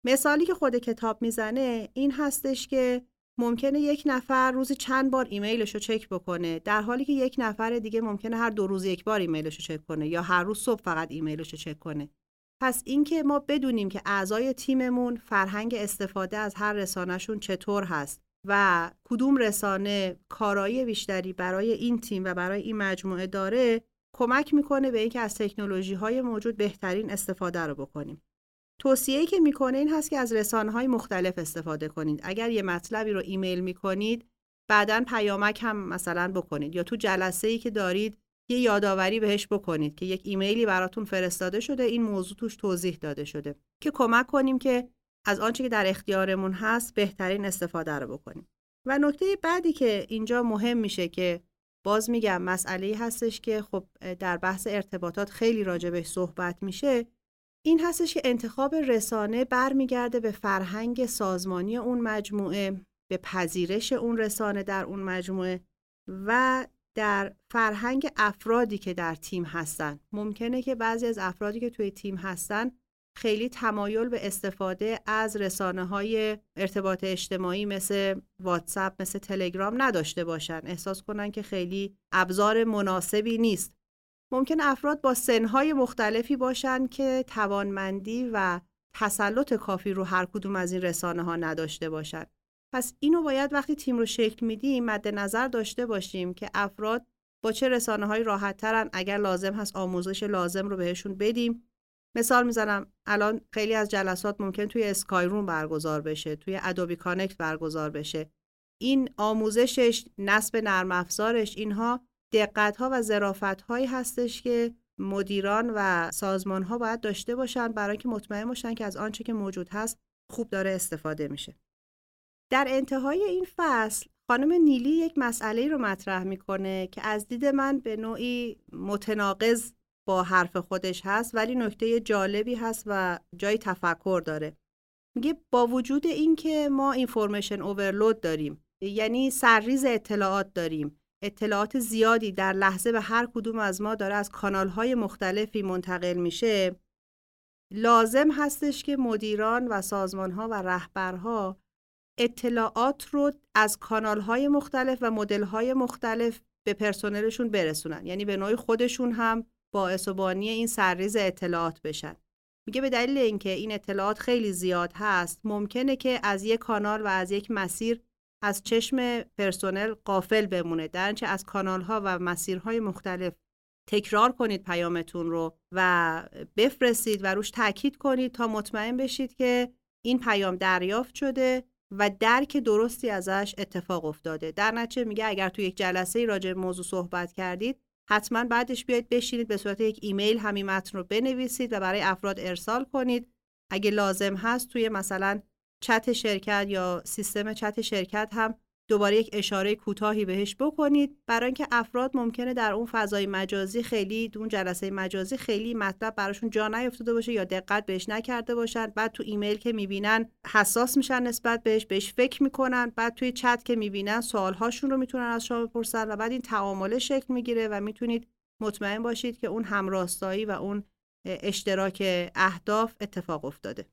Speaker 2: مثالی که خود کتاب می‌زنه این هستش که ممکنه یک نفر روزی چند بار ایمیلش رو چک بکنه. در حالی که یک نفر دیگه ممکنه هر دو روز یک بار ایمیلش رو چک کنه یا هر روز صبح فقط ایمیلش رو چک کنه. پس اینکه ما بدونیم که اعضای تیممون فرهنگ استفاده از هر رسانهشون چطور هست و کدوم رسانه کارایی بیشتری برای این تیم و برای این مجموعه داره کمک می‌کنه به اینکه از تکنولوژی های موجود بهترین استفاده رو بکنیم. توصیه‌ای که می‌کنه این هست که از رسانه های مختلف استفاده کنید. اگر یه مطلبی رو ایمیل می‌کنید بعدا پیامک هم مثلا بکنید. یا تو جلسه ای که دارید یه یادآوری بهش بکنید که یک ایمیلی براتون فرستاده شده این موضوع توش توضیح داده شده. که کمک کنیم که از آنچه که در اختیارمون هست بهترین استفاده رو بکنیم. و نکته بعدی که اینجا مهم میشه که باز میگم مسئله هستش که خب در بحث ارتباطات خیلی راجبش صحبت میشه این هستش که انتخاب رسانه برمیگرده به فرهنگ سازمانی اون مجموعه به پذیرش اون رسانه در اون مجموعه و در فرهنگ افرادی که در تیم هستن. ممکنه که بعضی از افرادی که توی تیم هستن خیلی تمایل به استفاده از رسانه های ارتباط اجتماعی مثل واتساپ مثل تلگرام نداشته باشن. احساس کنن که خیلی ابزار مناسبی نیست. ممکن افراد با سنهای مختلفی باشند که توانمندی و تسلط کافی رو هر کدوم از این رسانه ها نداشته باشند. پس اینو باید وقتی تیم رو شکل میدیم مد نظر داشته باشیم که افراد با چه رسانه های راحت ترن اگر لازم هست آموزش لازم رو بهشون بدیم. مثال می‌زنم الان خیلی از جلسات ممکن توی اسکای روم برگزار بشه توی ادوبی کانکت برگزار بشه. این آموزشش نصب نرم افزارش اینها دقت ها و ظرافت هایی هستش که مدیران و سازمان ها باید داشته باشن برای که مطمئن باشن که از آنچه که موجود هست خوب داره استفاده میشه. در انتهای این فصل خانم نیلی یک مسئله رو مطرح می‌کنه که از دید من به نوعی متناقض با حرف خودش هست ولی نکته جالبی هست و جای تفکر داره. میگه با وجود اینکه ما اینفورمیشن اوورلود داریم یعنی سرریز اطلاعات داریم اطلاعات زیادی در لحظه به هر کدوم از ما داره از کانالهای مختلفی منتقل میشه. لازم هستش که مدیران و سازمانها و رهبرها اطلاعات رو از کانالهای مختلف و مدلهای مختلف به پرسنلشون برسونن. یعنی به نوعی خودشون هم باعث و بانی این سرریز اطلاعات بشن. میگه به دلیل اینکه این اطلاعات خیلی زیاد هست ممکنه که از یک کانال و از یک مسیر از چشم پرسنل قافل بمونه. در از کانال ها و مسیرهای مختلف تکرار کنید پیامتون رو و بفرستید و روش تاکید کنید تا مطمئن بشید که این پیام دریافت شده و درک درستی ازش اتفاق افتاده. در نتیجه میگه اگر تو یک جلسه راجع موضوع صحبت کردید حتما بعدش بیاید بشینید به صورت یک ایمیل همین متن رو بنویسید و برای افراد ارسال کنید. اگه لازم هست توی مثلا چت شرکت یا سیستم چت شرکت هم دوباره یک اشاره کوتاهی بهش بکنید. برای اینکه افراد ممکنه در اون فضای مجازی خیلی اون جلسه مجازی خیلی مطلب براشون جا نیفتاده باشه یا دقت بهش نکرده باشن. بعد تو ایمیل که می‌بینن حساس میشن نسبت بهش بهش فکر می‌کنن. بعد توی چت که می‌بینن سوالهاشون رو می‌تونن از شما بپرسن و بعد این تعامله شکل می‌گیره و می‌تونید مطمئن باشید که اون همراستایی و اون اشتراک اهداف اتفاق افتاده.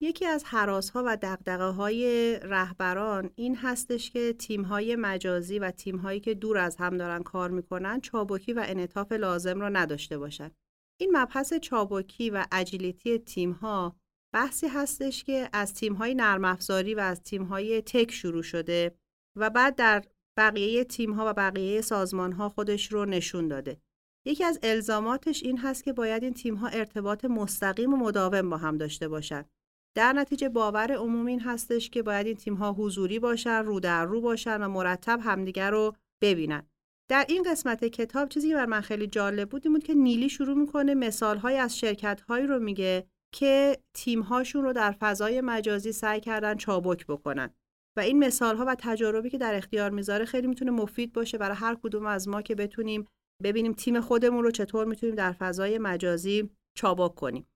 Speaker 2: یکی از حراسها و دقدقه های رهبران این هستش که تیم های مجازی و تیم هایی که دور از هم دارن کار می‌کنن چابکی و انعطاف لازم را نداشته باشند. این مبحث چابکی و اجیلیتی تیم ها بحثی هستش که از تیم های نرم افزاری و از تیم های تک شروع شده و بعد در بقیه تیم ها و بقیه سازمان ها خودش رو نشون داده. یکی از الزاماتش این هست که باید این تیم ها ارتباط مستقیم و مداوم با هم داشته باشند. در نتیجه باور عمومی این هستش که باید این تیم ها حضوری باشن رو در رو باشن و مرتب همدیگر رو ببینن. در این قسمت کتاب چیزی که بر من خیلی جالب بود این بود که نیلی شروع می‌کنه مثال های از شرکت هایی رو میگه که تیم هاشون رو در فضای مجازی سعی کردن چابک بکنن. و این مثال ها و تجاربی که در اختیار می‌ذاره خیلی می‌تونه مفید باشه برای هر کدوم از ما که بتونیم ببینیم تیم خودمون رو چطور می‌تونیم در فضای مجازی چابک کنیم.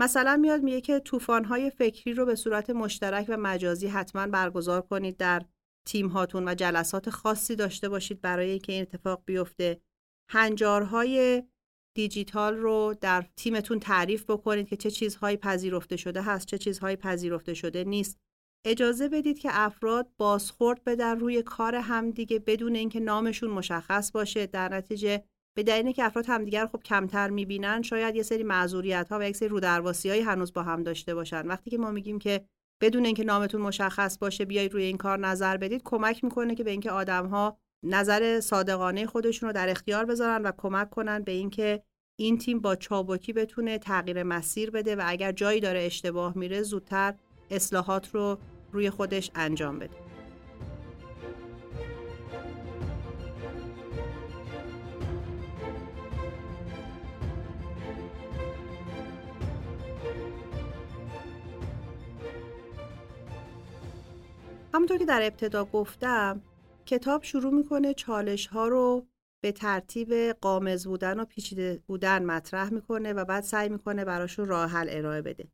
Speaker 2: مثلا میاد میگه که طوفان‌های فکری رو به صورت مشترک و مجازی حتما برگزار کنید در تیم هاتون و جلسات خاصی داشته باشید برای اینکه این اتفاق بیفته. هنجارهای دیجیتال رو در تیمتون تعریف بکنید که چه چیزهایی پذیرفته شده هست چه چیزهایی پذیرفته شده نیست. اجازه بدید که افراد بازخورد بدن روی کار همدیگه بدون اینکه نامشون مشخص باشه. در نتیجه به دلیل که افراد همدیگر خب کمتر می‌بینن شاید یه سری معذوریت ها و یک سری رودرواسی هنوز با هم داشته باشن. وقتی که ما میگیم که بدون اینکه نامتون مشخص باشه بیایید روی این کار نظر بدید کمک می‌کنه که به اینکه آدم ها نظر صادقانه خودشون رو در اختیار بذارن و کمک کنن به اینکه این تیم با چابکی بتونه تغییر مسیر بده و اگر جایی داره اشتباه میره زودتر اصلاحات رو روی خودش انجام بده. همونطور که در ابتدا گفتم کتاب شروع می‌کنه چالش ها رو به ترتیب قامز بودن و پیچیده بودن مطرح می‌کنه و بعد سعی می‌کنه براشون راه حل ارائه بده.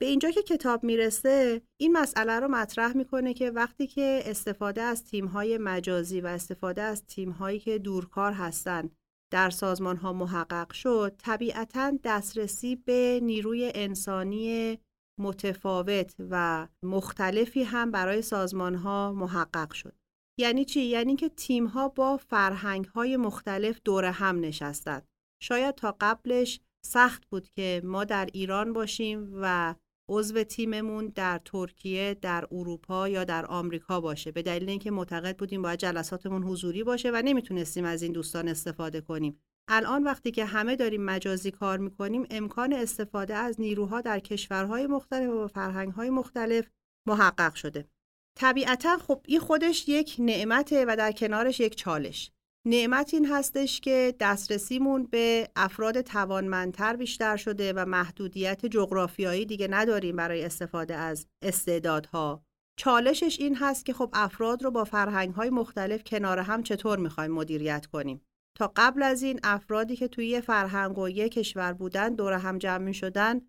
Speaker 2: به اینجا که کتاب می‌رسه این مسئله رو مطرح می‌کنه که وقتی که استفاده از تیم های مجازی و استفاده از تیم هایی که دورکار هستن در سازمان ها محقق شد طبیعتا دسترسی به نیروی انسانی متفاوت و مختلفی هم برای سازمان ها محقق شد. یعنی چی؟ یعنی که تیم ها با فرهنگ های مختلف دور هم نشستند. شاید تا قبلش سخت بود که ما در ایران باشیم و عضو تیممون در ترکیه، در اروپا یا در آمریکا باشه به دلیل اینکه معتقد بودیم باید جلساتمون حضوری باشه و نمی‌تونستیم از این دوستان استفاده کنیم. الان وقتی که همه داریم مجازی کار می‌کنیم امکان استفاده از نیروها در کشورهای مختلف و فرهنگهای مختلف محقق شده. طبیعتا خب این خودش یک نعمته و در کنارش یک چالش. نعمت این هستش که دسترسیمون به افراد توانمندتر بیشتر شده و محدودیت جغرافیایی دیگه نداریم برای استفاده از استعدادها. چالشش این هست که خب افراد رو با فرهنگهای مختلف کنار هم چطور می‌خوایم مدیریت کنیم. تا قبل از این افرادی که توی یه فرهنگ و یه کشور بودن دور هم جمع می شدن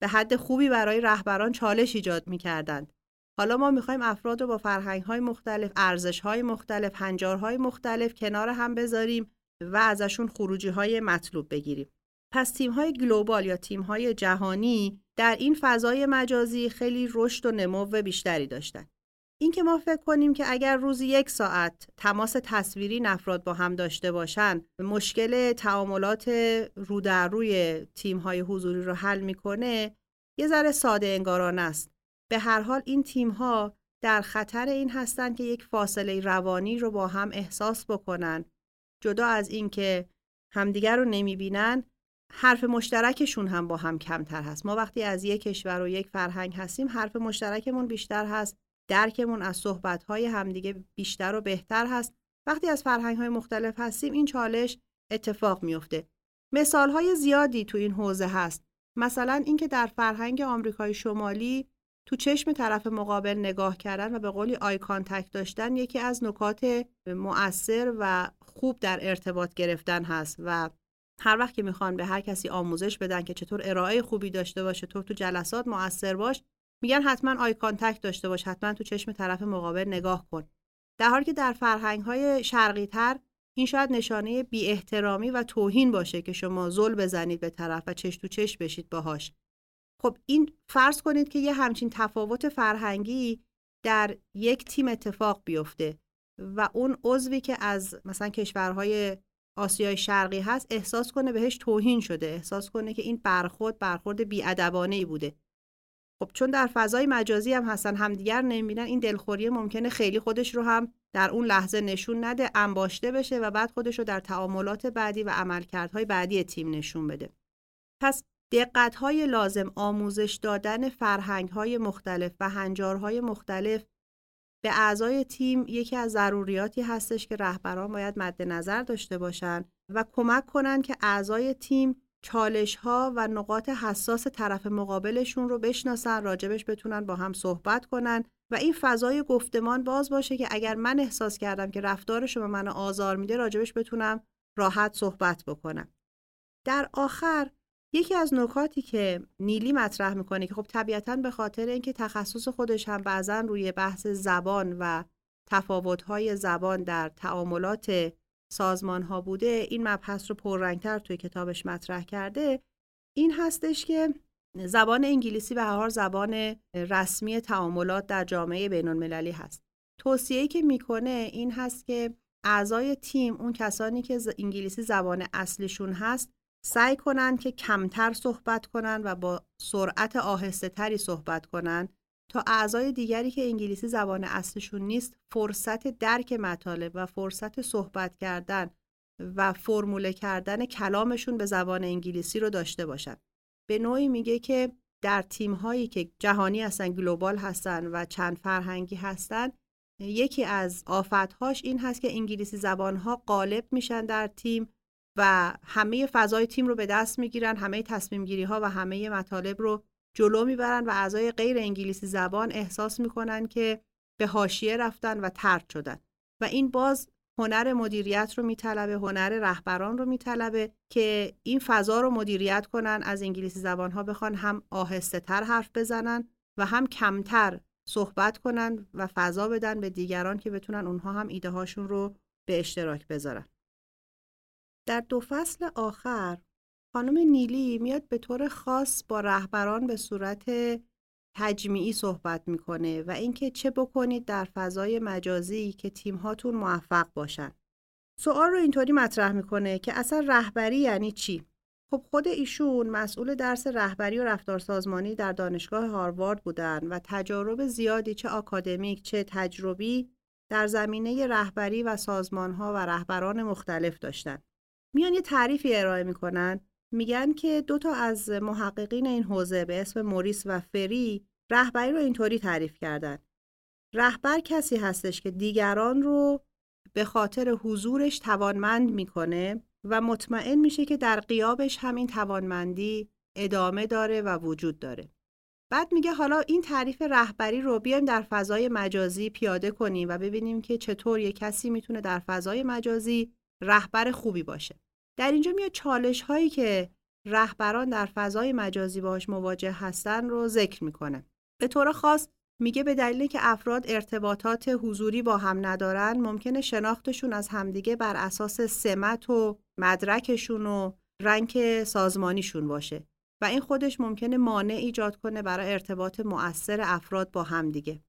Speaker 2: به حد خوبی برای رهبران چالش ایجاد می کردن. حالا ما می‌خوایم افراد رو با فرهنگ های مختلف، ارزش های مختلف، هنجارهای مختلف کنار هم بذاریم و ازشون خروجی های مطلوب بگیریم. پس تیم های گلوبال یا تیم های جهانی در این فضای مجازی خیلی رشد و نمو بیشتری داشتن. اینکه ما فکر کنیم که اگر روزی یک ساعت تماس تصویری افراد با هم داشته باشن مشکل تعاملات رو در روی تیم های حضوری رو حل می‌کنه یه ذره ساده انگارانه است. به هر حال این تیم ها در خطر این هستند که یک فاصله روانی رو با هم احساس بکنن. جدا از اینکه همدیگر رو نمی‌بینن حرف مشترکشون هم با هم کمتر هست. ما وقتی از یک کشور و یک فرهنگ هستیم حرف مشترکمون بیشتر هست. درکمون از صحبتهای همدیگه بیشتر و بهتر هست. وقتی از فرهنگ های مختلف هستیم این چالش اتفاق میفته مثال های زیادی تو این حوزه هست. مثلا اینکه در فرهنگ آمریکای شمالی تو چشم طرف مقابل نگاه کردن و به قولی eye contact داشتن یکی از نکات مؤثر و خوب در ارتباط گرفتن هست و هر وقت که می‌خوان به هر کسی آموزش بدن که چطور ارائه خوبی داشته باشه چطور تو جلسات مؤثر باشه میگن حتما eye contact داشته باش حتما تو چشم طرف مقابل نگاه کن. در حالی که در فرهنگ های شرقی تر این شاید نشانه بی احترامی و توهین باشه که شما زل بزنید به طرف و چش تو چش بشید باهاش. خب این فرض کنید که یه همچین تفاوت فرهنگی در یک تیم اتفاق بیفته و اون عضوی که از مثلا کشورهای آسیای شرقی هست احساس کنه بهش توهین شده احساس کنه که این برخورد برخورد بیادبانه ای بوده. خب چون در فضای مجازی هم هستن همدیگر نمی‌بینن. این دلخوری ممکنه خیلی خودش رو هم در اون لحظه نشون نده انباشته بشه و بعد خودش رو در تعاملات بعدی و عملکردهای بعدی تیم نشون بده. پس دقتهای لازم آموزش دادن فرهنگهای مختلف و هنجارهای مختلف به اعضای تیم یکی از ضروریاتی هستش که رهبران باید مد نظر داشته باشند و کمک کنند که اعضای تیم چالش ها و نقاط حساس طرف مقابلشون رو بشناسن راجبش بتونن با هم صحبت کنن و این فضای گفتمان باز باشه که اگر من احساس کردم که رفتارش به من آزار میده راجبش بتونم راحت صحبت بکنم. در آخر یکی از نکاتی که نیلی مطرح می‌کنه که خب طبیعتا به خاطر اینکه تخصص خودش هم بعضا روی بحث زبان و تفاوت‌های زبان در تعاملات سازمان ها بوده این مبحث رو پررنگتر توی کتابش مطرح کرده. این هستش که زبان انگلیسی به هر زبان رسمی تعاملات در جامعه بین المللی هست. توصیه‌ای که می‌کنه این هست که اعضای تیم اون کسانی که انگلیسی زبان اصلیشون هست سعی کنن که کمتر صحبت کنن و با سرعت آهسته تری صحبت کنن. تا اعضای دیگری که انگلیسی زبان اصلشون نیست فرصت درک مطالب و فرصت صحبت کردن و فرموله کردن کلامشون به زبان انگلیسی رو داشته باشن. به نوعی میگه که در تیم هایی که جهانی هستن گلوبال هستن و چند فرهنگی هستن یکی از آفتهاش این هست که انگلیسی زبان ها غالب میشن در تیم و همه فضای تیم رو به دست می‌گیرن همه تصمیم گیری ها و همه مطالب رو جلو می‌برن و اعضای غیر انگلیسی زبان احساس می‌کنن که به حاشیه رفتن و ترد شدن. و این باز هنر مدیریت رو میطلبه هنر رهبران رو میطلبه که این فضا رو مدیریت کنن از انگلیسی زبان ها بخوان هم آهسته تر حرف بزنن و هم کمتر صحبت کنن و فضا بدن به دیگران که بتونن اونها هم ایده هاشون رو به اشتراک بذارن. در دو فصل آخر خانم نیلی میاد به طور خاص با رهبران به صورت تجمیعی صحبت می‌کنه و اینکه چه بکنید در فضای مجازی که تیم هاتون موفق باشن. سوال رو اینطوری مطرح می‌کنه که اصلا رهبری یعنی چی؟ خب خود ایشون مسئول درس رهبری و رفتار سازمانی در دانشگاه هاروارد بودن و تجارب زیادی چه آکادمیک چه تجربی در زمینه رهبری و سازمانها و رهبران مختلف داشتن. میان یه تعریفی ارائه می‌کنن میگن که دو تا از محققین این حوزه به اسم موریس و فری رهبری رو اینطوری تعریف کردن. رهبر کسی هستش که دیگران رو به خاطر حضورش توانمند می‌کنه و مطمئن میشه که در قیابش همین توانمندی ادامه داره و وجود داره. بعد میگه حالا این تعریف رهبری رو بیایم در فضای مجازی پیاده کنیم و ببینیم که چطور یک کسی می‌تونه در فضای مجازی رهبر خوبی باشه. در اینجا میاد چالش هایی که رهبران در فضای مجازی باش مواجه هستن رو ذکر می‌کنه. به طور خاص میگه به دلیل که افراد ارتباطات حضوری با هم ندارن ممکنه شناختشون از همدیگه بر اساس سمت و مدرکشون و رنگ سازمانیشون باشه و این خودش ممکنه مانع ایجاد کنه برای ارتباط مؤثر افراد با همدیگه.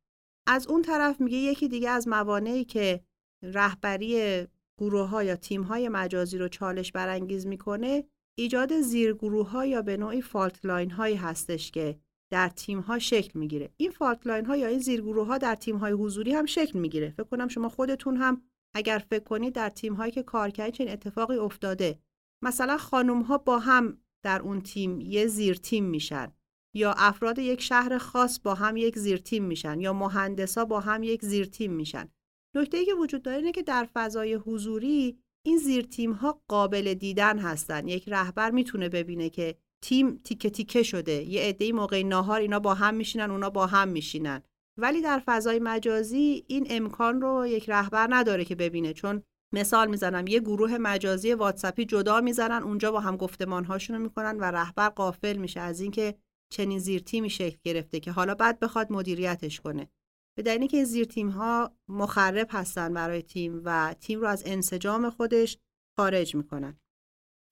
Speaker 2: از اون طرف میگه یکی دیگه از موانعی که رهبری گروه ها یا تیم های مجازی رو چالش برانگیز می‌کنه ایجاد زیرگروه ها یا به نوعی فالت لاین هایی هستش که در تیم ها شکل می‌گیره. این فالت لاین ها یا این زیرگروه ها در تیم های حضوری هم شکل می‌گیره. فکر کنم شما خودتون هم اگر فکر کنید در تیم هایی که کار کردید چنین اتفاقی افتاده. مثلا خانم ها با هم در اون تیم یه زیر تیم میشن یا افراد یک شهر خاص با هم یک زیر تیم میشن یا مهندسا با هم یک زیر تیم میشن. نکته که وجود داره اینه که در فضای حضوری این زیر تیم ها قابل دیدن هستن. یک رهبر می‌تونه ببینه که تیم تیکه تیکه شده. یه عده موقع ناهار اینا با هم میشینن اونا با هم میشینن. ولی در فضای مجازی این امکان رو یک رهبر نداره که ببینه. چون مثال می‌زنم یه گروه مجازی واتساپی جدا می‌زنن اونجا با هم گفتمان هاشون رو می‌کنن و رهبر قافل میشه از اینکه چنین زیر تیمی شکل گرفته که حالا بعد بخواد مدیریتش کنه. به دلیلی که زیر تیم ها مخرب هستن برای تیم و تیم رو از انسجام خودش خارج می‌کنن.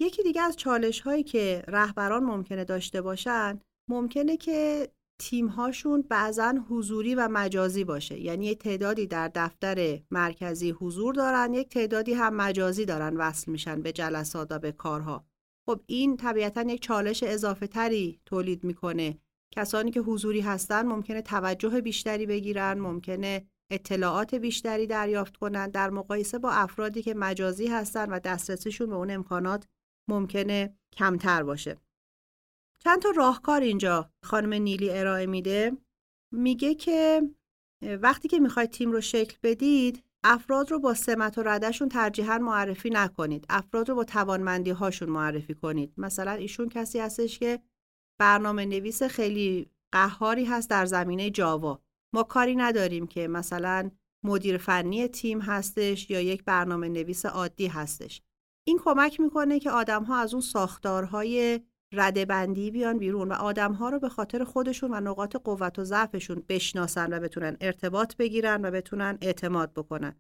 Speaker 2: یکی دیگه از چالش هایی که رهبران ممکنه داشته باشن ممکنه که تیم هاشون بعضا حضوری و مجازی باشه. یعنی یک تعدادی در دفتر مرکزی حضور دارن یک تعدادی هم مجازی دارن وصل میشن به جلسات و به کارها. خب این طبیعتا یک چالش اضافه تری تولید می‌کنه کسانی که حضوری هستن ممکنه توجه بیشتری بگیرن ممکنه اطلاعات بیشتری دریافت کنند در مقایسه با افرادی که مجازی هستن و دسترسیشون به اون امکانات ممکنه کمتر باشه. چند تا راهکار اینجا خانم نیلی ارائه میده. میگه که وقتی که می‌خواید تیم رو شکل بدید افراد رو با سمت و ردشون ترجیحاً معرفی نکنید. افراد رو با توانمندی هاشون معرفی کنید. مثلا ایشون کسی هستش که برنامه نویس خیلی قهاری هست در زمینه جاوا ما کاری نداریم که مثلا مدیر فنی تیم هستش یا یک برنامه نویس عادی هستش این کمک می‌کنه که آدم ها از اون ساختارهای رده بندی بیان بیرون و آدم ها رو به خاطر خودشون و نقاط قوت و ضعفشون بشناسن و بتونن ارتباط بگیرن و بتونن اعتماد بکنن.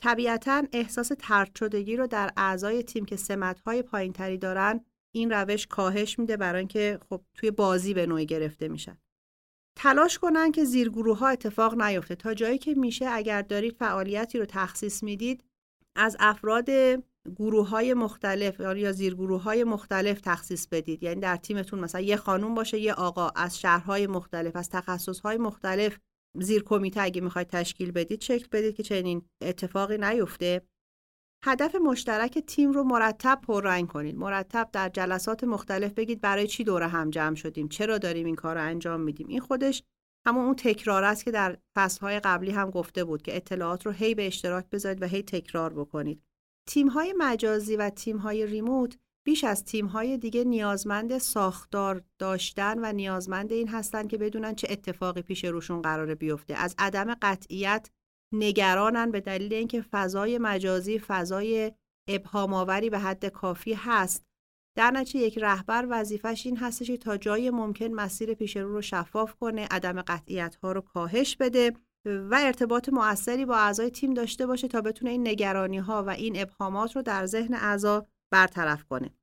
Speaker 2: طبیعتا احساس ترد شدگی رو در اعضای تیم که سمت های پایین تری دارن این روش کاهش میده برای اینکه خب توی بازی به نوعی گرفته میشن. تلاش کنن که زیرگروه ها اتفاق نیفته. تا جایی که میشه اگر دارید فعالیتی رو تخصیص می‌دید از افراد گروه های مختلف یا زیرگروه های مختلف تخصیص بدید. یعنی در تیمتون مثلا یه خانوم باشه یه آقا. از شهرهای مختلف از تخصصهای مختلف زیر کمیته اگه می‌خواید تشکیل بدید شکل بدید که چنین اتفاقی نیفته. هدف مشترک تیم رو مرتب پررنگ کنید. مرتب در جلسات مختلف بگید برای چی دوره هم جمع شدیم چرا داریم این کار رو انجام میدیم. این خودش همون اون تکرار است که در فصلهای قبلی هم گفته بود که اطلاعات رو هی به اشتراک بذارید و هی تکرار بکنید. تیم های مجازی و تیم های ریموت بیش از تیم های دیگه نیازمند ساختار داشتن و نیازمند این هستن که بدونن چه اتفاقی پیش روشون قراره بیفته. از عدم قطعیت نگرانن به دلیل اینکه فضای مجازی فضای ابهام آوری به حد کافی هست در نتیجه یک رهبر وظیفش این هستش که تا جای ممکن مسیر پیش رو رو شفاف کنه عدم قطعیت ها رو کاهش بده و ارتباط مؤثری با اعضای تیم داشته باشه تا بتونه این نگرانی ها و این ابهامات رو در ذهن اعضا برطرف کنه.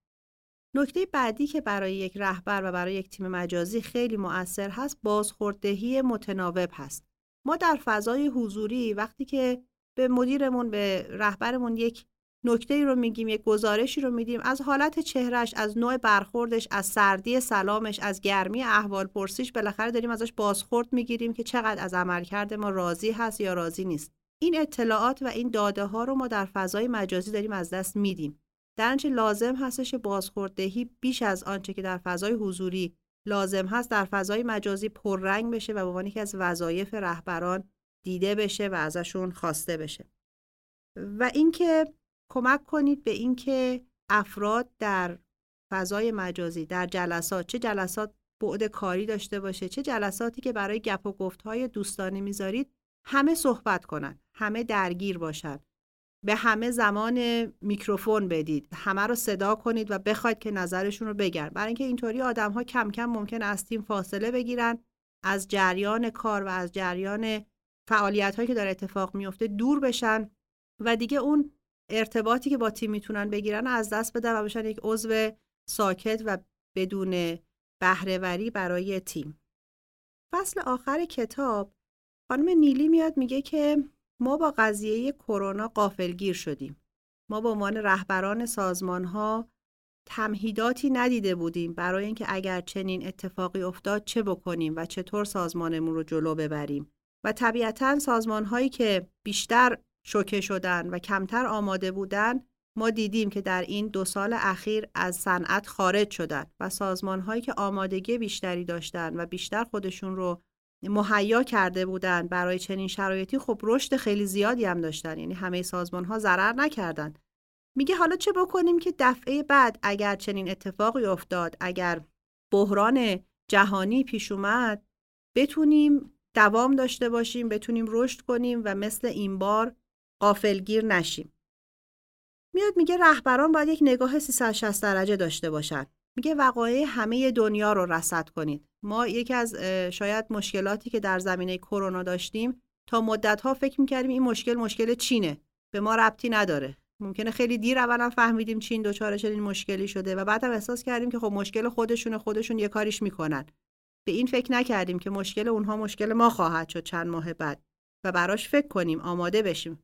Speaker 2: نکته بعدی که برای یک رهبر و برای یک تیم مجازی خیلی مؤثر هست بازخوردهی متناوب هست. ما در فضای حضوری وقتی که به مدیرمون به رهبرمون یک نکته رو میگیم یک گزارشی رو میدیم از حالت چهرش از نوع برخوردش از سردی سلامش از گرمی احوال پرسیش بالاخره داریم ازش بازخورد می‌گیریم که چقدر از عملکرد ما راضی هست یا راضی نیست. این اطلاعات و این داده ها رو ما در فضای مجازی داریم از دست میدیم. در لازم هستش بازخوردهی بیش از آنچه که در فضای حضوری لازم هست در فضای مجازی پررنگ بشه و به عنوان یکی از وظایف رهبران دیده بشه و ازشون خواسته بشه. و اینکه کمک کنید به اینکه افراد در فضای مجازی در جلسات چه جلسات بعد کاری داشته باشه چه جلساتی که برای گپ و گفتهای دوستانه می‌ذارید همه صحبت کنن همه درگیر باشن. به همه زمان میکروفون بدید. همه رو صدا کنید و بخواید که نظرشون رو بگن. برای اینکه اینطوری آدم ها کم کم ممکن از تیم فاصله بگیرن. از جریان کار و از جریان فعالیت هایی که داره اتفاق میفته دور بشن و دیگه اون ارتباطی که با تیم می‌تونن بگیرن از دست بدن و بشن یک عضو ساکت و بدون بهرهوری برای تیم. فصل آخر کتاب خانم نیلی میاد میگه که ما با قضیه کرونا قافلگیر شدیم. ما به عنوان رهبران سازمان ها تمهیداتی ندیده بودیم برای اینکه اگر چنین اتفاقی افتاد چه بکنیم و چطور سازمانمون رو جلو ببریم. و طبیعتا سازمان هایی که بیشتر شوکه شدن و کمتر آماده بودن ما دیدیم که در این دو سال اخیر از صنعت خارج شدن و سازمان هایی که آمادگی بیشتری داشتن و بیشتر خودشون رو مهیا کرده بودن. برای چنین شرایطی خب رشد خیلی زیادی هم داشتن. یعنی همه سازمان ها ضرر نکردن. میگه حالا چه بکنیم که دفعه بعد اگر چنین اتفاقی افتاد اگر بحران جهانی پیش اومد بتونیم دوام داشته باشیم بتونیم رشد کنیم و مثل این بار قافلگیر نشیم. میاد میگه رهبران باید یک نگاه 360 درجه داشته باشن. میگه وقایع همه دنیا رو رصد کنید. ما یکی از شاید مشکلاتی که در زمینه کرونا داشتیم تا مدت ها فکر می‌کردیم این مشکل مشکل چینه. به ما ربطی نداره. ممکنه خیلی دیر اولا فهمیدیم چین دچار چنین مشکلی شده و بعد هم احساس کردیم که خب مشکل خودشون خودشون یه کاریش می‌کنن. به این فکر نکردیم که مشکل اونها مشکل ما خواهد شد چند ماه بعد و براش فکر کنیم آماده بشیم.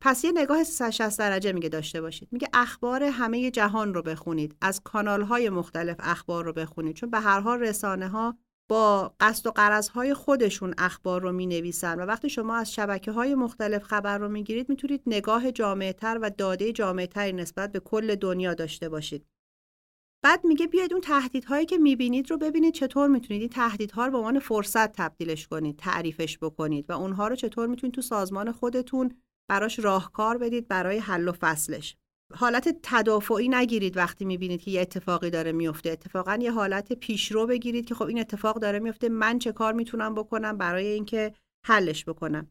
Speaker 2: پس یه نگاه 360 درجه میگه داشته باشید. میگه اخبار همه جهان رو بخونید. از کانال های مختلف اخبار رو بخونید. چون به هر حال رسانه ها با قصد و های خودشون اخبار رو می نویسن و وقتی شما از شبکه های مختلف خبر رو می گیرید می‌تونید نگاه جامعه تر و داده جامعه تری نسبت به کل دنیا داشته باشید. بعد میگه بیاید اون تهدیدهایی که می‌بینید رو ببینید چطور می‌تونید این تهدیدها رو به عنوان فرصت تبدیلش کنید تعریفش بکنید و اونها رو چطور می‌تونید تو سازمان خودتون براش راهکار بدید برای حل و فصلش. حالت تدافعی نگیرید وقتی می‌بینید که یه اتفاقی داره میفته اتفاقا یه حالت پیشرو بگیرید که خب این اتفاق داره میفته من چه کار می‌تونم بکنم برای اینکه حلش بکنم؟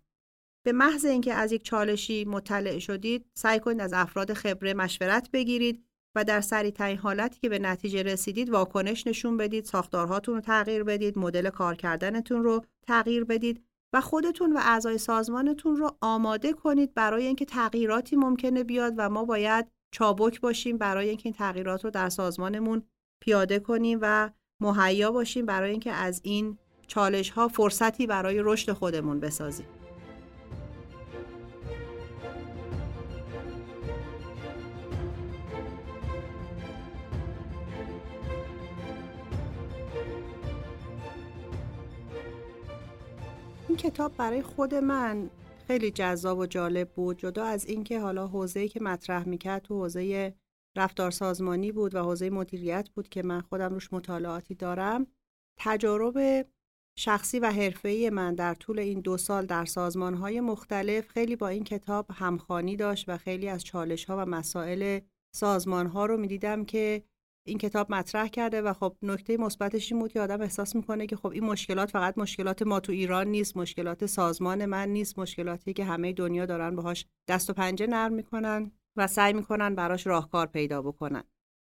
Speaker 2: به محض اینکه از یک چالشی مطلع شدید سعی کنید از افراد خبره مشورت بگیرید و در سریع حالتی که به نتیجه رسیدید واکنش نشون بدید ساختارهاتون رو تغییر بدید مدل کار کردنتون رو تغییر بدید. و خودتون و اعضای سازمانتون رو آماده کنید برای اینکه تغییراتی ممکنه بیاد و ما باید چابک باشیم برای اینکه این تغییرات رو در سازمانمون پیاده کنیم و مهیا باشیم برای اینکه از این چالش ها فرصتی برای رشد خودمون بسازیم. این کتاب برای خود من خیلی جذاب و جالب بود جدا از اینکه حالا حوزه‌ای که مطرح می‌کرد تو حوزه رفتار سازمانی بود و حوزه مدیریت بود که من خودم روش مطالعاتی دارم تجارب شخصی و حرفه‌ای من در طول این دو سال در سازمانهای مختلف خیلی با این کتاب همخانی داشت و خیلی از چالش‌ها و مسائل سازمانها رو می‌دیدم که این کتاب مطرح کرده و خب نکته مثبتش این بود که آدم احساس می‌کنه که خب این مشکلات فقط مشکلات ما تو ایران نیست مشکلات سازمان من نیست مشکلاتی که همه دنیا دارن باهاش دست و پنجه نرم می‌کنن و سعی می‌کنن براش راهکار پیدا بکنن.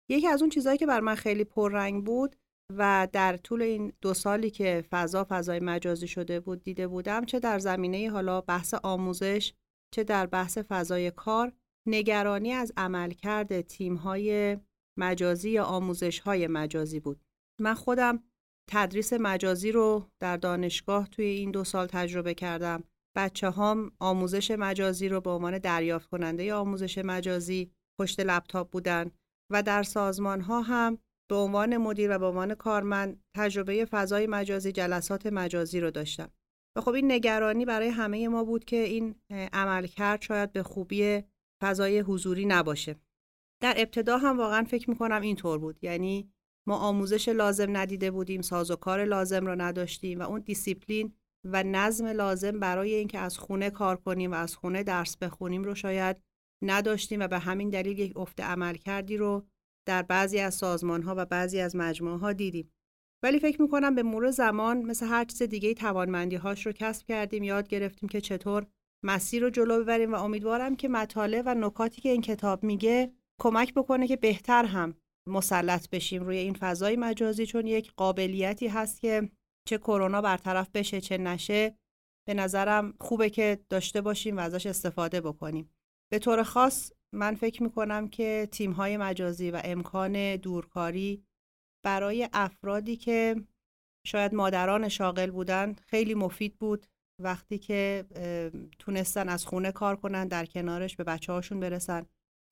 Speaker 2: یکی از اون چیزهایی که بر من خیلی پررنگ بود و در طول این دو سالی که فضا فضای مجازی شده بود دیده بودم چه در زمینه حالا بحث آموزش چه در بحث فضای کار نگرانی از عملکرد تیم‌های مجازی یا آموزش های مجازی بود. من خودم تدریس مجازی رو در دانشگاه توی این دو سال تجربه کردم. بچه هام آموزش مجازی رو به عنوان دریافت کننده آموزش مجازی پشت لپ‌تاپ بودن و در سازمان ها هم به عنوان مدیر و به عنوان کارمند تجربه فضای مجازی جلسات مجازی رو داشتم. و خب این نگرانی برای همه ما بود که این عملکرد شاید به خوبی فضای حضوری نباشه. در ابتدا هم واقعا فکر می‌کنم اینطور بود. یعنی ما آموزش لازم ندیده بودیم ساز و کار لازم رو نداشتیم و اون دیسیپلین و نظم لازم برای اینکه از خونه کار کنیم و از خونه درس بخونیم رو شاید نداشتیم و به همین دلیل یک افت عمل کردی رو در بعضی از سازمان ها و بعضی از مجموعه ها دیدیم. ولی فکر می‌کنم به مرور زمان مثل هر چیز دیگه توانمندی هاش رو کسب کردیم یاد گرفتیم که چطور مسیر رو جلو ببریم و امیدوارم که مطالعه و نکاتی که این کتاب میگه کمک بکنه که بهتر هم مسلط بشیم روی این فضای مجازی چون یک قابلیتی هست که چه کرونا برطرف بشه چه نشه به نظرم خوبه که داشته باشیم و ازش استفاده بکنیم. به طور خاص من فکر می‌کنم که تیم های مجازی و امکان دورکاری برای افرادی که شاید مادران شاغل بودن خیلی مفید بود. وقتی که تونستن از خونه کار کنن در کنارش به بچه هاشون برسن.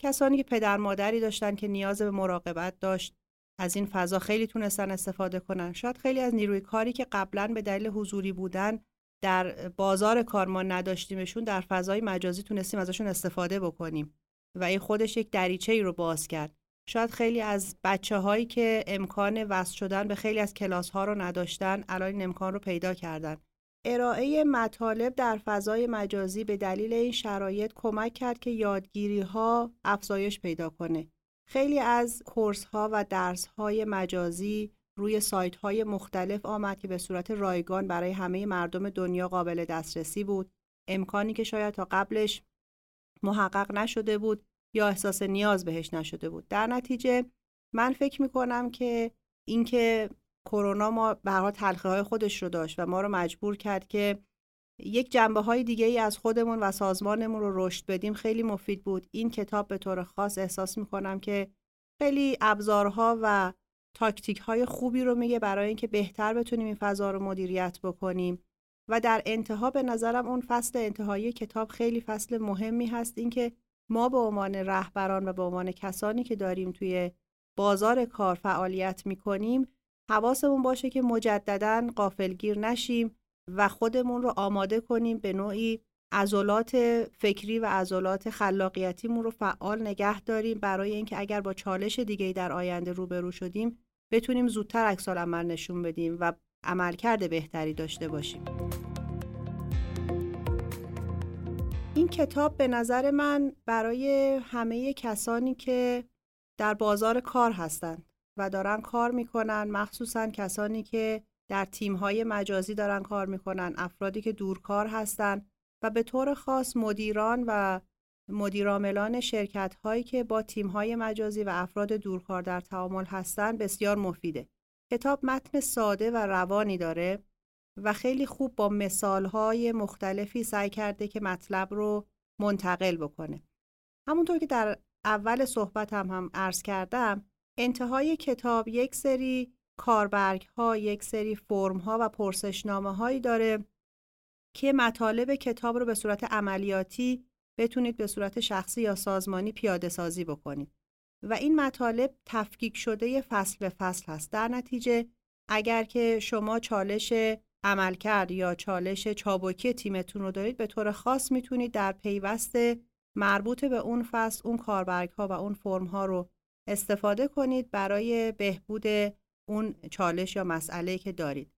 Speaker 2: کسانی که پدر مادری داشتن که نیاز به مراقبت داشت از این فضا خیلی تونستن استفاده کنن. شاید خیلی از نیروی کاری که قبلا به دلیل حضوری بودن در بازار کار ما نداشتیمشون در فضای مجازی تونستیم ازشون استفاده بکنیم و این خودش یک دریچه ای رو باز کرد. شاید خیلی از بچه هایی که امکان وصل شدن به خیلی از کلاس ها رو نداشتن الان این امکان رو پیدا کردن. ارائه مطالب در فضای مجازی به دلیل این شرایط کمک کرد که یادگیری ها افزایش پیدا کنه. خیلی از کورس ها و درس های مجازی روی سایت های مختلف آمد که به صورت رایگان برای همه مردم دنیا قابل دسترسی بود. امکانی که شاید تا قبلش محقق نشده بود یا احساس نیاز بهش نشده بود. در نتیجه من فکر می کنم که اینکه کرونا ما به هر های خودش رو داشت و ما رو مجبور کرد که یک جنبه های دیگه ای از خودمون و سازمانمون رو رشد بدیم. خیلی مفید بود. این کتاب به طور خاص احساس می‌کنم که خیلی ابزارها و تاکتیک های خوبی رو میگه برای اینکه بهتر بتونیم این فضا رو مدیریت بکنیم. و در انتها به نظرم اون فصل انتهایی کتاب خیلی فصل مهمی هست. اینکه ما به عنوان رهبران و به عنوان کسانی که داریم توی بازار کار فعالیت می‌کنیم حواسمون باشه که مجددا قافلگیر نشیم و خودمون رو آماده کنیم به نوعی عضلات فکری و عضلات خلاقیتیمون رو فعال نگه داریم. برای اینکه اگر با چالش دیگه در آینده روبرو شدیم بتونیم زودتر عکس عمل نشون بدیم و عملکرد بهتری داشته باشیم. این کتاب به نظر من برای همه کسانی که در بازار کار هستند و دارن کار می‌کنن مخصوصا کسانی که در تیمهای مجازی دارن کار می‌کنن افرادی که دورکار هستن و به طور خاص مدیران و مدیراملان شرکت هایی که با تیم های مجازی و افراد دورکار در تعامل هستند بسیار مفیده. کتاب متن ساده و روانی داره و خیلی خوب با مثال های مختلفی سعی کرده که مطلب رو منتقل بکنه. همونطور که در اول صحبت هم هم عرض کردم انتهای کتاب یک سری کاربرگ ها یک سری فرم ها و پرسشنامه هایی داره که مطالب کتاب رو به صورت عملیاتی بتونید به صورت شخصی یا سازمانی پیاده سازی بکنید. و این مطالب تفکیک شده فصل به فصل هست. در نتیجه اگر که شما چالش عملکرد یا چالش چابکی تیمتون رو دارید به طور خاص می‌تونید در پیوست مربوط به اون فصل اون کاربرگ ها و اون فرم ها رو استفاده کنید برای بهبود اون چالش یا مسئله که دارید.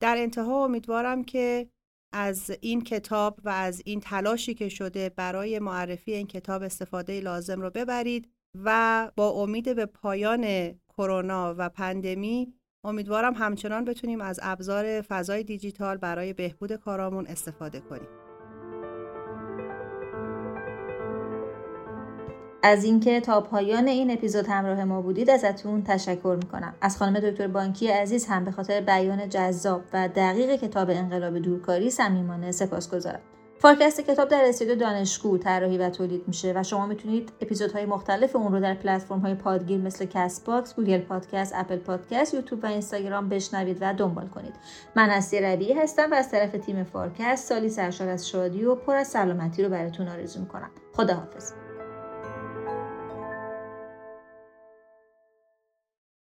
Speaker 2: در انتها امیدوارم که از این کتاب و از این تلاشی که شده برای معرفی این کتاب استفاده لازم رو ببرید و با امید به پایان کرونا و پندمی امیدوارم همچنان بتونیم از ابزار فضای دیجیتال برای بهبود کارامون استفاده کنیم.
Speaker 1: از اینکه تا پایان این اپیزود همراه ما بودید ازتون تشکر می‌کنم از خانم دکتر بانکی عزیز هم به خاطر بیان جذاب و دقیق کتاب انقلاب دورکاری صمیمانه سپاسگزارم فارکست کتاب در استودیو دانشگو طراحی و تولید میشه و شما می‌تونید اپیزودهای مختلف اون رو در پلتفرم های پادگیر مثل کست باکس، گوگل پادکست، اپل پادکست، یوتیوب و اینستاگرام بشنوید و دنبال کنید. من هستی ربیعی هستم و از طرف تیم فارکست سالی سرشار از شادی و پر از سلامتی رو براتون آرزو می‌کنم. خداحافظ.